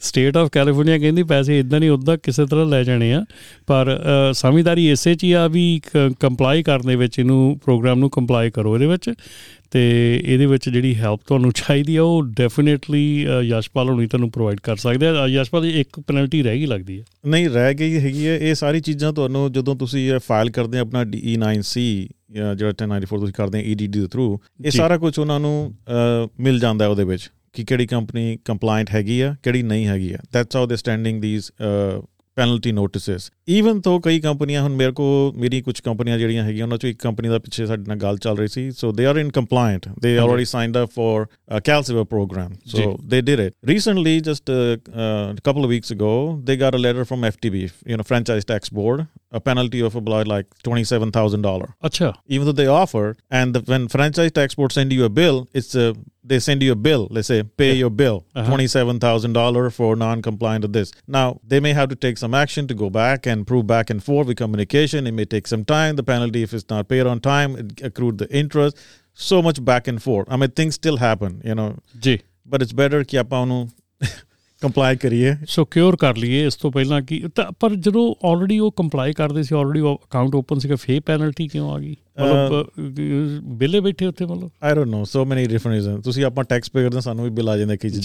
ਸਟੇਟ ਆਫ ਕੈਲੀਫੋਰਨੀਆ ਕਹਿੰਦੀ ਪੈਸੇ ਇਦਾਂ ਨਹੀਂ ਉਦਾਂ ਕਿਸੇ ਤਰ੍ਹਾਂ ਲੈ ਜਾਣੇ ਆ। ਪਰ ਸਮਝਦਾਰੀ ਇਸੇ ਚ ਹੀ ਆ ਵੀ ਕੰਪਲਾਈ ਕਰਨ ਦੇ ਵਿੱਚ ਇਹਨੂੰ ਪ੍ਰੋਗਰਾਮ ਨੂੰ ਕੰਪਲਾਈ ਕਰੋ। ਇਹਦੇ ਵਿੱਚ ਤੇ ਇਹਦੇ ਵਿੱਚ ਜਿਹੜੀ ਹੈਲਪ ਤੁਹਾਨੂੰ ਚਾਹੀਦੀ ਆ ਉਹ ਡੈਫੀਨਿਟਲੀ ਯਸ਼ਪਾਲ ਹੋਣੀ ਤੁਹਾਨੂੰ ਪ੍ਰੋਵਾਈਡ ਕਰ ਸਕਦੇ ਆ। ਯਸ਼ਪਾਲ ਦੀ ਇੱਕ ਪੈਨਲਟੀ ਰਹਿ ਗਈ ਲੱਗਦੀ ਹੈ ਨਹੀਂ ਰਹਿ ਗਈ ਹੈਗੀ ਹੈ ਇਹ ਸਾਰੀ ਚੀਜ਼ਾਂ ਤੁਹਾਨੂੰ ਜਦੋਂ ਤੁਸੀਂ ਫਾਈਲ ਕਰਦੇ ਆ ਆਪਣਾ DE9C ਜਾਂ ਜਿਹੜਾ 1094 ਤੁਸੀਂ ਕਰਦੇ ਆ EDD ਦੇ ਥਰੂ ਇਹ। ਸਾਰਾ ਕੁਝ ਉਹਨਾਂ ਨੂੰ ਮਿਲ ਜਾਂਦਾ ਹੈ ਉਹਦੇ ਵਿੱਚ ਕਿ ਕਿਹੜੀ ਕੰਪਨੀ ਕੰਪਲਾਈਂਟ ਹੈਗੀ ਆ ਕਿਹੜੀ ਨਹੀਂ ਹੈਗੀ ਆ। That's how they standing these penalty notices even ਤੋਂ ਕਈ ਕੰਪਨੀਆਂ ਹੁਣ ਮੇਰੇ ਕੋ ਮੇਰੀ ਕੁਝ ਕੰਪਨੀਆਂ ਜਿਹੜੀਆਂ ਹੈਗੀਆਂ ਉਹਨਾਂ ਚੋਂ ਇੱਕ ਕੰਪਨੀ ਦਾ ਪਿੱਛੇ ਸਾਡੇ ਨਾਲ ਗੱਲ ਚੱਲ ਰਹੀ ਸੀ so they are in compliant they already signed up for CalSaver program ਜੀ। so they did it recently just uh, uh, a couple of weeks ago they got a letter from FTB you know franchise tax board a penalty of about like $27000 ਅੱਛਾ even though they offer and the, when franchise tax board send you a bill it's a they send you a bill let's say pay your bill Uh-huh. $27000 for non-compliant of this now they may have to take some action to go back and prove back and forth with communication it may take some time the penalty if it's not paid on time it accrued the interest so much back and forth i mean things still happen you know ਜੀ but it's better ਕਿ ਆਪਾਂ ਉਹਨੂੰ comply ਕਰੀਏ। Secure ਕਰ ਲਈਏ ਇਸ ਤੋਂ ਪਹਿਲਾਂ ਕਿ ਤਾਂ ਪਰ ਜਦੋਂ ਆਲਰੇਡੀ ਉਹ ਕੰਪਲਾਈ ਕਰਦੇ ਸੀ ਆਲਰੇਡੀ ਉਹ ਅਕਾਊਂਟ ਓਪਨ ਸੀਗਾ ਫੇ ਪੈਨਲਟੀ ਕਿਉਂ ਆ ਗਈ? ਮਤਲਬ ਬਿੱਲੇ ਬੈਠੇ ਉੱਥੇ ਮਤਲਬ I don't know. So many different reasons. ਤੁਸੀਂ ਆਪਾਂ ਟੈਕਸ ਪੇ ਕਰਦੇ ਹਾਂ, ਸਾਨੂੰ ਵੀ ਬਿੱਲ ਆ ਜਾਂਦਾ ਕਿ ਜੀ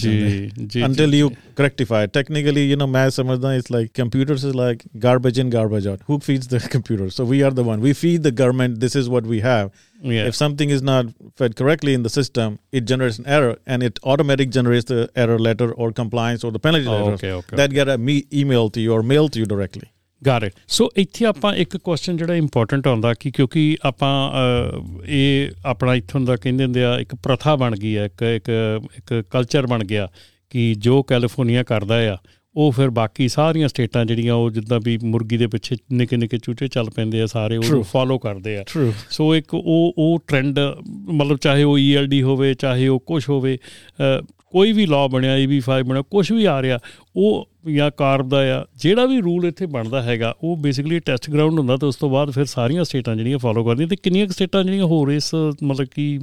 ਜੀ until you rectify it. Technically, you know, ਮੈਂ ਸਮਝਦਾ it's like computers is like garbage in, garbage out. Who feeds the computer? So we are the one. We feed the government. This is what we have. Yeah. If something is not fed correctly in the system, it generates an error, and it automatically generates the error letter or compliance or the penalty Oh, letter okay, okay, that get a me- email to you or mail to you directly. Got it so ਇੱਥੇ ਆਪਾਂ ਇੱਕ question ਜਿਹੜਾ important ਆਉਂਦਾ ਕਿ ਕਿਉਂਕਿ ਆਪਾਂ ਇਹ ਆਪਣਾ ਇੱਥੋਂ ਦਾ ਕਹਿੰਦੇ ਹੁੰਦੇ ਆ ਇੱਕ ਪ੍ਰਥਾ ਬਣ ਗਈ ਹੈ ਇੱਕ ਇੱਕ ਇੱਕ ਕਲਚਰ ਬਣ ਗਿਆ ਕਿ ਜੋ ਕੈਲੀਫੋਰਨੀਆ ਕਰਦਾ ਆ ਉਹ ਫਿਰ ਬਾਕੀ ਸਾਰੀਆਂ ਸਟੇਟਾਂ ਜਿਹੜੀਆਂ ਉਹ ਜਿੱਦਾਂ ਵੀ ਮੁਰਗੀ ਦੇ ਪਿੱਛੇ ਨਿੱਕੇ ਨਿੱਕੇ ਚੂਚੇ ਚੱਲ ਪੈਂਦੇ ਆ ਸਾਰੇ ਉਹ True. ਫਾਲੋ ਕਰਦੇ ਆ. ਸੋ ਇੱਕ ਉਹ ਉਹ ਟ੍ਰੈਂਡ ਮਤਲਬ ਚਾਹੇ ਉਹ ਈਐਲਡੀ ਹੋਵੇ ਚਾਹੇ ਉਹ ਕੁਝ ਹੋਵੇ ਕੋਈ ਵੀ ਲਾਅ ਬਣਿਆ EB5 ਬਣਿਆ ਕੁਝ ਵੀ ਆ ਰਿਹਾ ਉਹ ਜਾਂ ਕਾਰਬ ਦਾ ਆ ਜਿਹੜਾ ਵੀ ਰੂਲ ਇੱਥੇ ਬਣਦਾ ਹੈਗਾ, ਉਹ ਬੇਸਿਕਲੀ ਟੈਸਟ ਗਰਾਊਂਡ ਹੁੰਦਾ ਤੇ ਉਸ ਤੋਂ ਬਾਅਦ ਫਿਰ ਸਾਰੀਆਂ ਸਟੇਟਾਂ ਜਿਹੜੀਆਂ ਫਾਲੋ ਕਰਦੀਆਂ ਤੇ ਕਿੰਨੀਆਂ ਕੁ ਸਟੇਟਾਂ ਜਿਹੜੀਆਂ ਹੋਰ ਇਸ, ਮਤਲਬ ਕਿ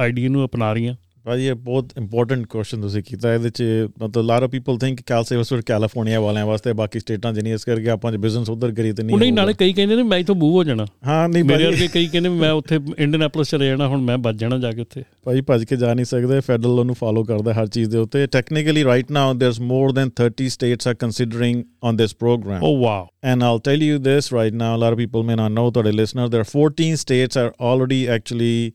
ਆਈਡੀਆ ਨੂੰ ਅਪਣਾ ਰਹੀਆਂ? ਭਾਜੀ ਇਹ ਬਹੁਤ ਇੰਪੋਰਟੈਂਟ ਕੁਐਸਚਨ ਤੁਸੀਂ ਕੀਤਾ। ਇਹਦੇ ਚ ਮਤਲਬ lot of people think CalSaver California ਵਾਲਿਆਂ ਵਾਸਤੇ ਬਾਕੀ ਸਟੇਟਾਂ ਜਿੰਨੀ ਇਸ ਕਰਕੇ ਆਪਾਂ ਜੇ ਬਿਜ਼ਨਸ ਉਧਰ ਕਰੀ ਤੇ ਨਹੀਂ ਨਹੀਂ। ਨਾਲੇ ਕਈ ਕਹਿੰਦੇ ਨੇ ਮੈਂ ਇੱਥੋਂ ਮੂਵ ਹੋ ਜਾਣਾ। ਹਾਂ ਨਹੀਂ ਮੇਰੇ ਵਰਗੇ ਕਈ ਕਹਿੰਦੇ ਮੈਂ ਉੱਥੇ ਇੰਡੀਅਨੈਪੋਲਿਸ ਚਲੇ ਜਾਣਾ ਹੁਣ ਮੈਂ ਵੱਜ ਜਾਣਾ ਜਾ ਕੇ ਉੱਥੇ। ਭਾਜੀ ਭੱਜ ਕੇ ਜਾ ਨਹੀਂ ਸਕਦੇ ਫੈਡਰਲ ਉਹਨੂੰ ਫਾਲੋ ਕਰਦਾ ਹਰ ਚੀਜ਼ ਦੇ ਉੱਤੇ। Technically right now there's more than 30 states are considering on this program oh wow i'll tell you this right now a lot of people may not know ਤੁਹਾਡੇ there are 14 states are already actually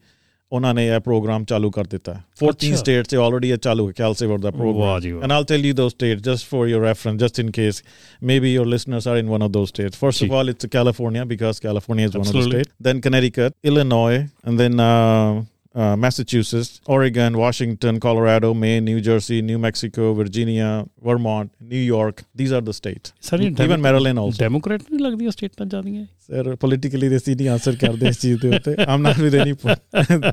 ਉਹਨਾਂ ਨੇ ਇਹ programme ਚਾਲੂ ਕਰ ਦਿੱਤਾ ਹੈ 14 ਅੱਛਾ। states ਇਹ already ਇਹ ਚਾਲੂ ਹੈ ਕੈਲਸੇਵਰ ਦਾ ਵਾਹ program ਜੀ ਵਾਹ। and i'll tell you those states just for your reference just in case maybe your listeners are in one of those states first ਜੀ। of all it's california because california is one of Absolutely. the states then connecticut illinois and then uh, uh, Massachusetts, Oregon, Washington, Colorado, Maine, New Jersey, New Mexico, Virginia, Vermont, New York. These are the states. ਸਾਰੀਆਂ Even Maryland also. Democrat ਨਹੀਂ ਲੱਗਦੀਆਂ ਸਟੇਟਾਂ ਜਾਂਦੀਆਂ Sir, politically they see the answer ਕਰਦੇ ਇਸ ਚੀਜ਼ ਦੇ ਉੱਤੇ. I'm not with any po-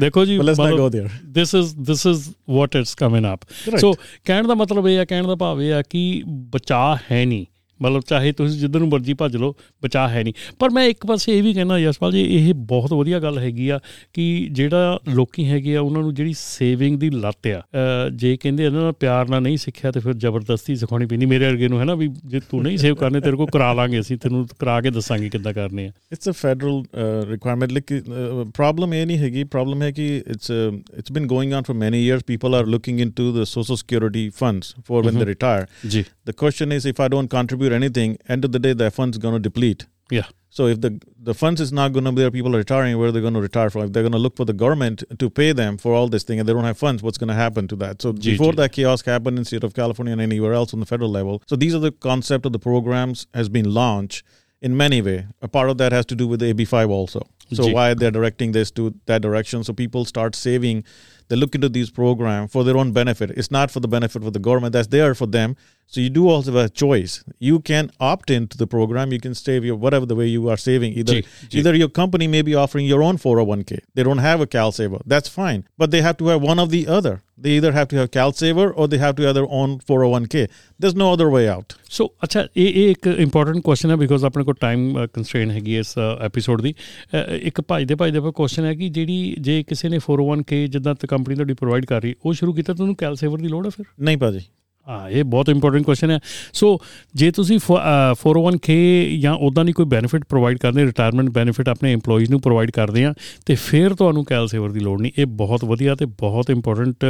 ਦੇਖੋ ਜੀ but let's not go there. This is this is what it's coming up Right. So ਕਹਿਣ ਦਾ ਮਤਲਬ ਇਹ ਆ ਕਹਿਣ ਦਾ ਭਾਵ ਇਹ ਆ ਕਿ ਬਚਾ ਹੈ ਨਹੀਂ ਮਤਲਬ ਚਾਹੇ ਤੁਸੀਂ ਜਿੱਧਰ ਨੂੰ ਮਰਜ਼ੀ ਭੱਜ ਲਓ ਬਚਾ ਹੈ ਨਹੀਂ ਪਰ ਮੈਂ ਇੱਕ ਪਾਸੇ ਇਹ ਵੀ ਕਹਿਣਾ ਯਸ਼ਪਾਲ ਜੀ ਇਹ ਬਹੁਤ ਵਧੀਆ ਗੱਲ ਹੈਗੀ ਆ ਕਿ ਜਿਹੜਾ ਲੋਕੀ ਹੈਗੇ ਆ ਉਹਨਾਂ ਨੂੰ ਜਿਹੜੀ ਸੇਵਿੰਗ ਦੀ ਲੱਤ ਆ ਜੇ ਕਹਿੰਦੇ ਇਹਨਾਂ ਨਾਲ ਪਿਆਰ ਨਾਲ ਨਹੀਂ ਸਿੱਖਿਆ ਤੇ ਫਿਰ ਜ਼ਬਰਦਸਤੀ ਸਿਖਾਉਣੀ ਪੈਂਦੀ ਮੇਰੇ ਵਰਗੇ ਨੂੰ ਹੈ ਨਾ ਵੀ ਜੇ ਤੂੰ ਨਹੀਂ ਸੇਵ ਕਰਨੇ ਤੇਰੇ ਕੋਲ ਕਰਾ ਲਾਂਗੇ ਅਸੀਂ ਤੈਨੂੰ ਕਰਾ ਕੇ ਦੱਸਾਂਗੇ ਕਿੱਦਾਂ ਕਰਨੇ ਆ federal uh, requirement. Like, uh, problem ਇਹ ਨਹੀਂ ਹੈਗੀ problem ਹੈ ਕਿ uh, it's been going on for many years. People are looking into the social security funds for when they retire. ਜੀ The question is, if I don't anything, end of the day, the fund's going to deplete. Yeah. So if the the funds is not going to be there, people are retiring. Where are they're going to retire from? If they're going to look for the government to pay them for all this thing, and they don't have funds, what's going to happen to that? So Ji, before that chaos happened in state of California and anywhere else on the federal level. So these are the concept of the programs has been launched in many way. A part of that has to do with the AB5 also. So Ji. why they're directing this to that direction? So people start saving. They look into these programs for their own benefit. It's not for the benefit of the government. That's there for them. So you do also have a choice. You can opt into the program. You can save your whatever the way you are saving. Either Ji, ji. either your company may be offering your own 401k. They don't have a CalSaver. That's fine. But they have to have one of the other. They either have to have CalSaver or they have to have their own 401k. There's no other way out. ਸੋ ਅੱਛਾ ਇਹ ਇਹ ਇੱਕ important question ਹੈ because ਆਪਣੇ ਕੋਲ time ਕੰਸਟ੍ਰੇਨ ਹੈਗੀ ਹੈ ਇਸ ਐਪੀਸੋਡ ਦੀ ਅ, ਇੱਕ ਭਜਦੇ ਭਜਦੇ ਪਰ ਕੁਐਸਚਨ ਹੈ ਕਿ ਜਿਹੜੀ ਜੇ ਕਿਸੇ ਨੇ 401k ਜਿੱਦਾਂ ਤੇ ਕੰਪਨੀ ਤੁਹਾਡੀ ਪ੍ਰੋਵਾਈਡ ਕਰ ਰਹੀ ਉਹ ਸ਼ੁਰੂ ਕੀਤਾ ਤੁਹਾਨੂੰ ਕੈਲ ਸੇਵਰ ਦੀ ਲੋੜ ਹੈ ਫਿਰ? ਨਹੀਂ ਭਾਜੀ ਹਾਂ ਇਹ ਬਹੁਤ ਇੰਪੋਰਟੈਂਟ ਕੁਐਸਚਨ ਹੈ। ਸੋ ਜੇ ਤੁਸੀਂ ਫੋ- ਅ, 401k ਜਾਂ ਉਦਾਂ ਦੀ ਕੋਈ ਬੈਨੀਫਿਟ ਪ੍ਰੋਵਾਈਡ ਕਰਦੇ ਰਿਟਾਇਰਮੈਂਟ ਬੈਨੀਫਿਟ ਆਪਣੇ EMPLOYEES ਨੂੰ ਪ੍ਰੋਵਾਈਡ ਕਰਦੇ ਆ ਤੇ ਫਿਰ ਤੁਹਾਨੂੰ ਕੈਲ ਸੇਵਰ ਦੀ ਲੋੜ ਨਹੀਂ। ਇਹ ਬਹੁਤ ਵਧੀਆ ਤੇ ਬਹੁਤ ਇੰਪੋਰਟੈਂਟ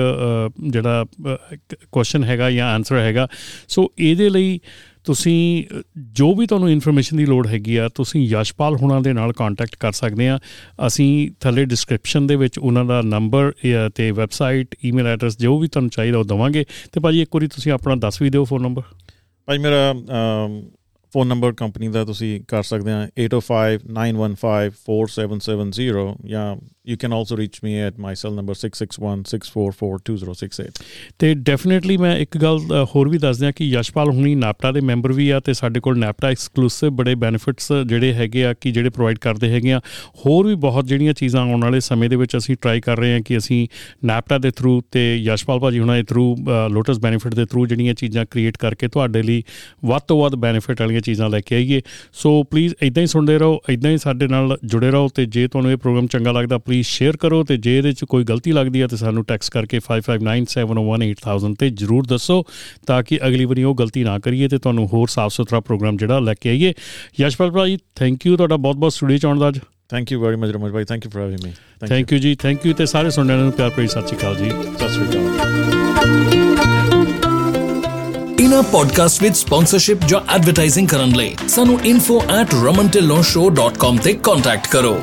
ਜਿਹੜਾ ਕੁਐਸਚਨ ਹੈਗਾ ਜਾਂ ਆਨਸਰ ਹੈਗਾ। ਸੋ ਇਹਦੇ ਲਈ ਤੁਸੀਂ ਅ, ਜੋ ਵੀ ਤੁਹਾਨੂੰ ਇਨਫੋਰਮੇਸ਼ਨ ਦੀ ਲੋੜ ਹੈਗੀ ਆ ਤੁਸੀਂ ਯਸ਼ਪਾਲ ਹੁਣਾਂ ਦੇ ਨਾਲ ਕੰਟੈਕਟ ਕਰ ਸਕਦੇ ਆ। ਅਸੀਂ ਥੱਲੇ ਡਿਸਕ੍ਰਿਪਸ਼ਨ ਦੇ ਵਿੱਚ ਉਹਨਾਂ ਦਾ ਨੰਬਰ ਤੇ ਵੈਬਸਾਈਟ ਈਮੇਲ ਐਡਰੈਸ ਜੋ ਵੀ ਤੁਹਾਨੂੰ ਚਾਹੀਦਾ ਉਹ ਦਵਾਂਗੇ। ਤੇ ਭਾਜੀ ਇੱਕ ਵਾਰੀ ਤੁਸੀਂ ਆਪਣਾ ਦੱਸ ਵੀ ਦਿਓ ਫੋਨ ਨੰਬਰ ਭਾਈ ਮੇਰਾ ਫੋਨ ਨੰਬਰ ਕੰਪਨੀ ਦਾ ਤੁਸੀਂ ਕਰ ਸਕਦੇ ਆ। 8059154770 ਜਾਂ you can also reach me at my cell number 661-644-2068 ਤੇ ਡੈਫੀਨਿਟਲੀ ਮੈਂ ਇੱਕ ਗੱਲ ਅ, ਹੋਰ ਵੀ ਦੱਸ ਦਿਆਂ ਕਿ ਯਸ਼ਪਾਲ ਹੁਣੀ ਨਾਪਟਾ ਦੇ ਮੈਂਬਰ ਵੀ ਆ ਤੇ ਸਾਡੇ ਕੋਲ ਨਾਪਟਾ ਐਕਸਕਲੂਸਿਵ ਬੜੇ ਬੈਨੀਫਿਟਸ ਜਿਹੜੇ ਹੈਗੇ ਆ ਕਿ ਜਿਹੜੇ ਪ੍ਰੋਵਾਈਡ ਕਰਦੇ ਹੈਗੇ ਆ। ਹੋਰ ਵੀ ਬਹੁਤ ਜਿਹੜੀਆਂ ਚੀਜ਼ਾਂ ਆਉਣ ਵਾਲੇ ਸਮੇਂ ਦੇ ਵਿੱਚ ਅਸੀਂ ਟਰਾਈ ਕਰ ਰਹੇ ਹਾਂ ਕਿ ਅਸੀਂ ਨਾਪਟਾ ਦੇ ਥਰੂ ਤੇ ਯਸ਼ਪਾਲ ਭਾਜੀ ਹੁਣਾਂ ਦੇ ਥਰੂ ਲੋਟਸ ਬੈਨੀਫਿਟ ਦੇ ਥਰੂ ਜਿਹੜੀਆਂ ਚੀਜ਼ਾਂ ਕ੍ਰੀਏਟ ਕਰਕੇ ਤੁਹਾਡੇ ਲਈ ਵੱਧ ਤੋਂ ਵੱਧ ਬੈਨੀਫਿਟ ਵਾਲੀਆਂ ਚੀਜ਼ਾਂ ਲੈ ਕੇ ਆਈਏ। ਸੋ ਪਲੀਜ਼ ਇਦਾਂ ਹੀ ਸੁਣਦੇ ਰਹੋ ਇਦਾਂ ਹੀ ਸਾਡੇ ਨਾਲ ਜੁੜੇ ਰਹੋ ਤੇ ਜੇ ਤੁਹਾਨੂੰ ਇਹ ਪ੍ਰੋਗਰਾਮ ਚੰਗਾ ਲੱਗਦਾ ਪਲੀਜ਼ ਸ਼ੇਅਰ ਕਰੋ ਤੇ ਜੇ ਇਹਦੇ 'ਚ ਕੋਈ ਗਲਤੀ ਲੱਗਦੀ ਹੈ ਤੇ ਸਾਨੂੰ ਟੈਕਸਟ ਕਰਕੇ 5597018000 ਤੇ ਜਰੂਰ ਦੱਸੋ ਤਾਂ ਕਿ ਅਗਲੀ ਵਾਰੀ ਉਹ ਗਲਤੀ ਨਾ ਕਰੀਏ ਤੇ ਤੁਹਾਨੂੰ ਹੋਰ ਸਾਫ਼ ਸੁਥਰਾ ਪ੍ਰੋਗਰਾਮ ਜਿਹੜਾ ਲੈ ਕੇ ਆਈਏ। ਯਸ਼ਪਾਲ ਭਾਜੀ ਥੈਂਕ ਯੂ ਤੁਹਾਡਾ ਬਹੁਤ ਬਹੁਤ ਸਟੂਡੀਓ ਚ ਆਉਣ ਦਾ ਅੱਜ। Thank you very much Raman Bhai. Thank you for having me thank you ਜੀ ਥੈਂਕ ਯੂ ਤੇ ਸਾਰੇ ਸੁਣਨ ਵਾਲਿਆਂ ਨੂੰ ਪਿਆਰ ਭਰੀ ਸਤਿ ਸ਼੍ਰੀ ਅਕਾਲ ਜੀ। ਸਤਿ ਸ਼੍ਰੀ ਅਕਾਲ। ਇਨਾ ਪੋਡਕਾਸਟ ਵਿੱਚ ਸਪਾਂਸਰਸ਼ਿਪ ਜਾਂ ਐਡਵਰਟਾਈਜ਼ਿੰਗ ਕਰਨ ਲਈ ਸਾਨੂੰ info@ramantillonshow.com ਤੇ ਕੰਟੈਕਟ ਕਰੋ।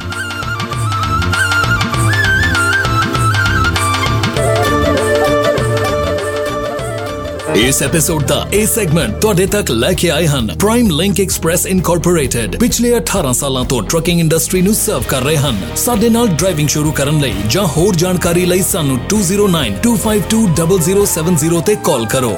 ਇਸ ਐਪੀਸੋਡ ਦਾ ਇਹ ਸੈਗਮੈਂਟ ਤੁਹਾਡੇ ਤੱਕ ਲੈ ਕੇ ਆਏ ਹਨ ਪ੍ਰਾਈਮ ਲਿੰਕ ਐਕਸਪ੍ਰੈਸ ਇਨਕੋਰਪੋਰੇਟਡ ਪਿਛਲੇ 18 ਸਾਲਾਂ ਤੋਂ ਟਰੱਕਿੰਗ ਇੰਡਸਟਰੀ ਨੂੰ ਸਰਵ ਕਰ ਰਹੇ ਹਨ। ਸਾਡੇ ਨਾਲ ਡਰਾਈਵਿੰਗ ਸ਼ੁਰੂ ਕਰਨ ਲਈ ਜਾਂ ਹੋਰ ਜਾਣਕਾਰੀ ਲਈ ਸਾਨੂੰ 2092520070 ਤੇ ਕਾਲ ਕਰੋ।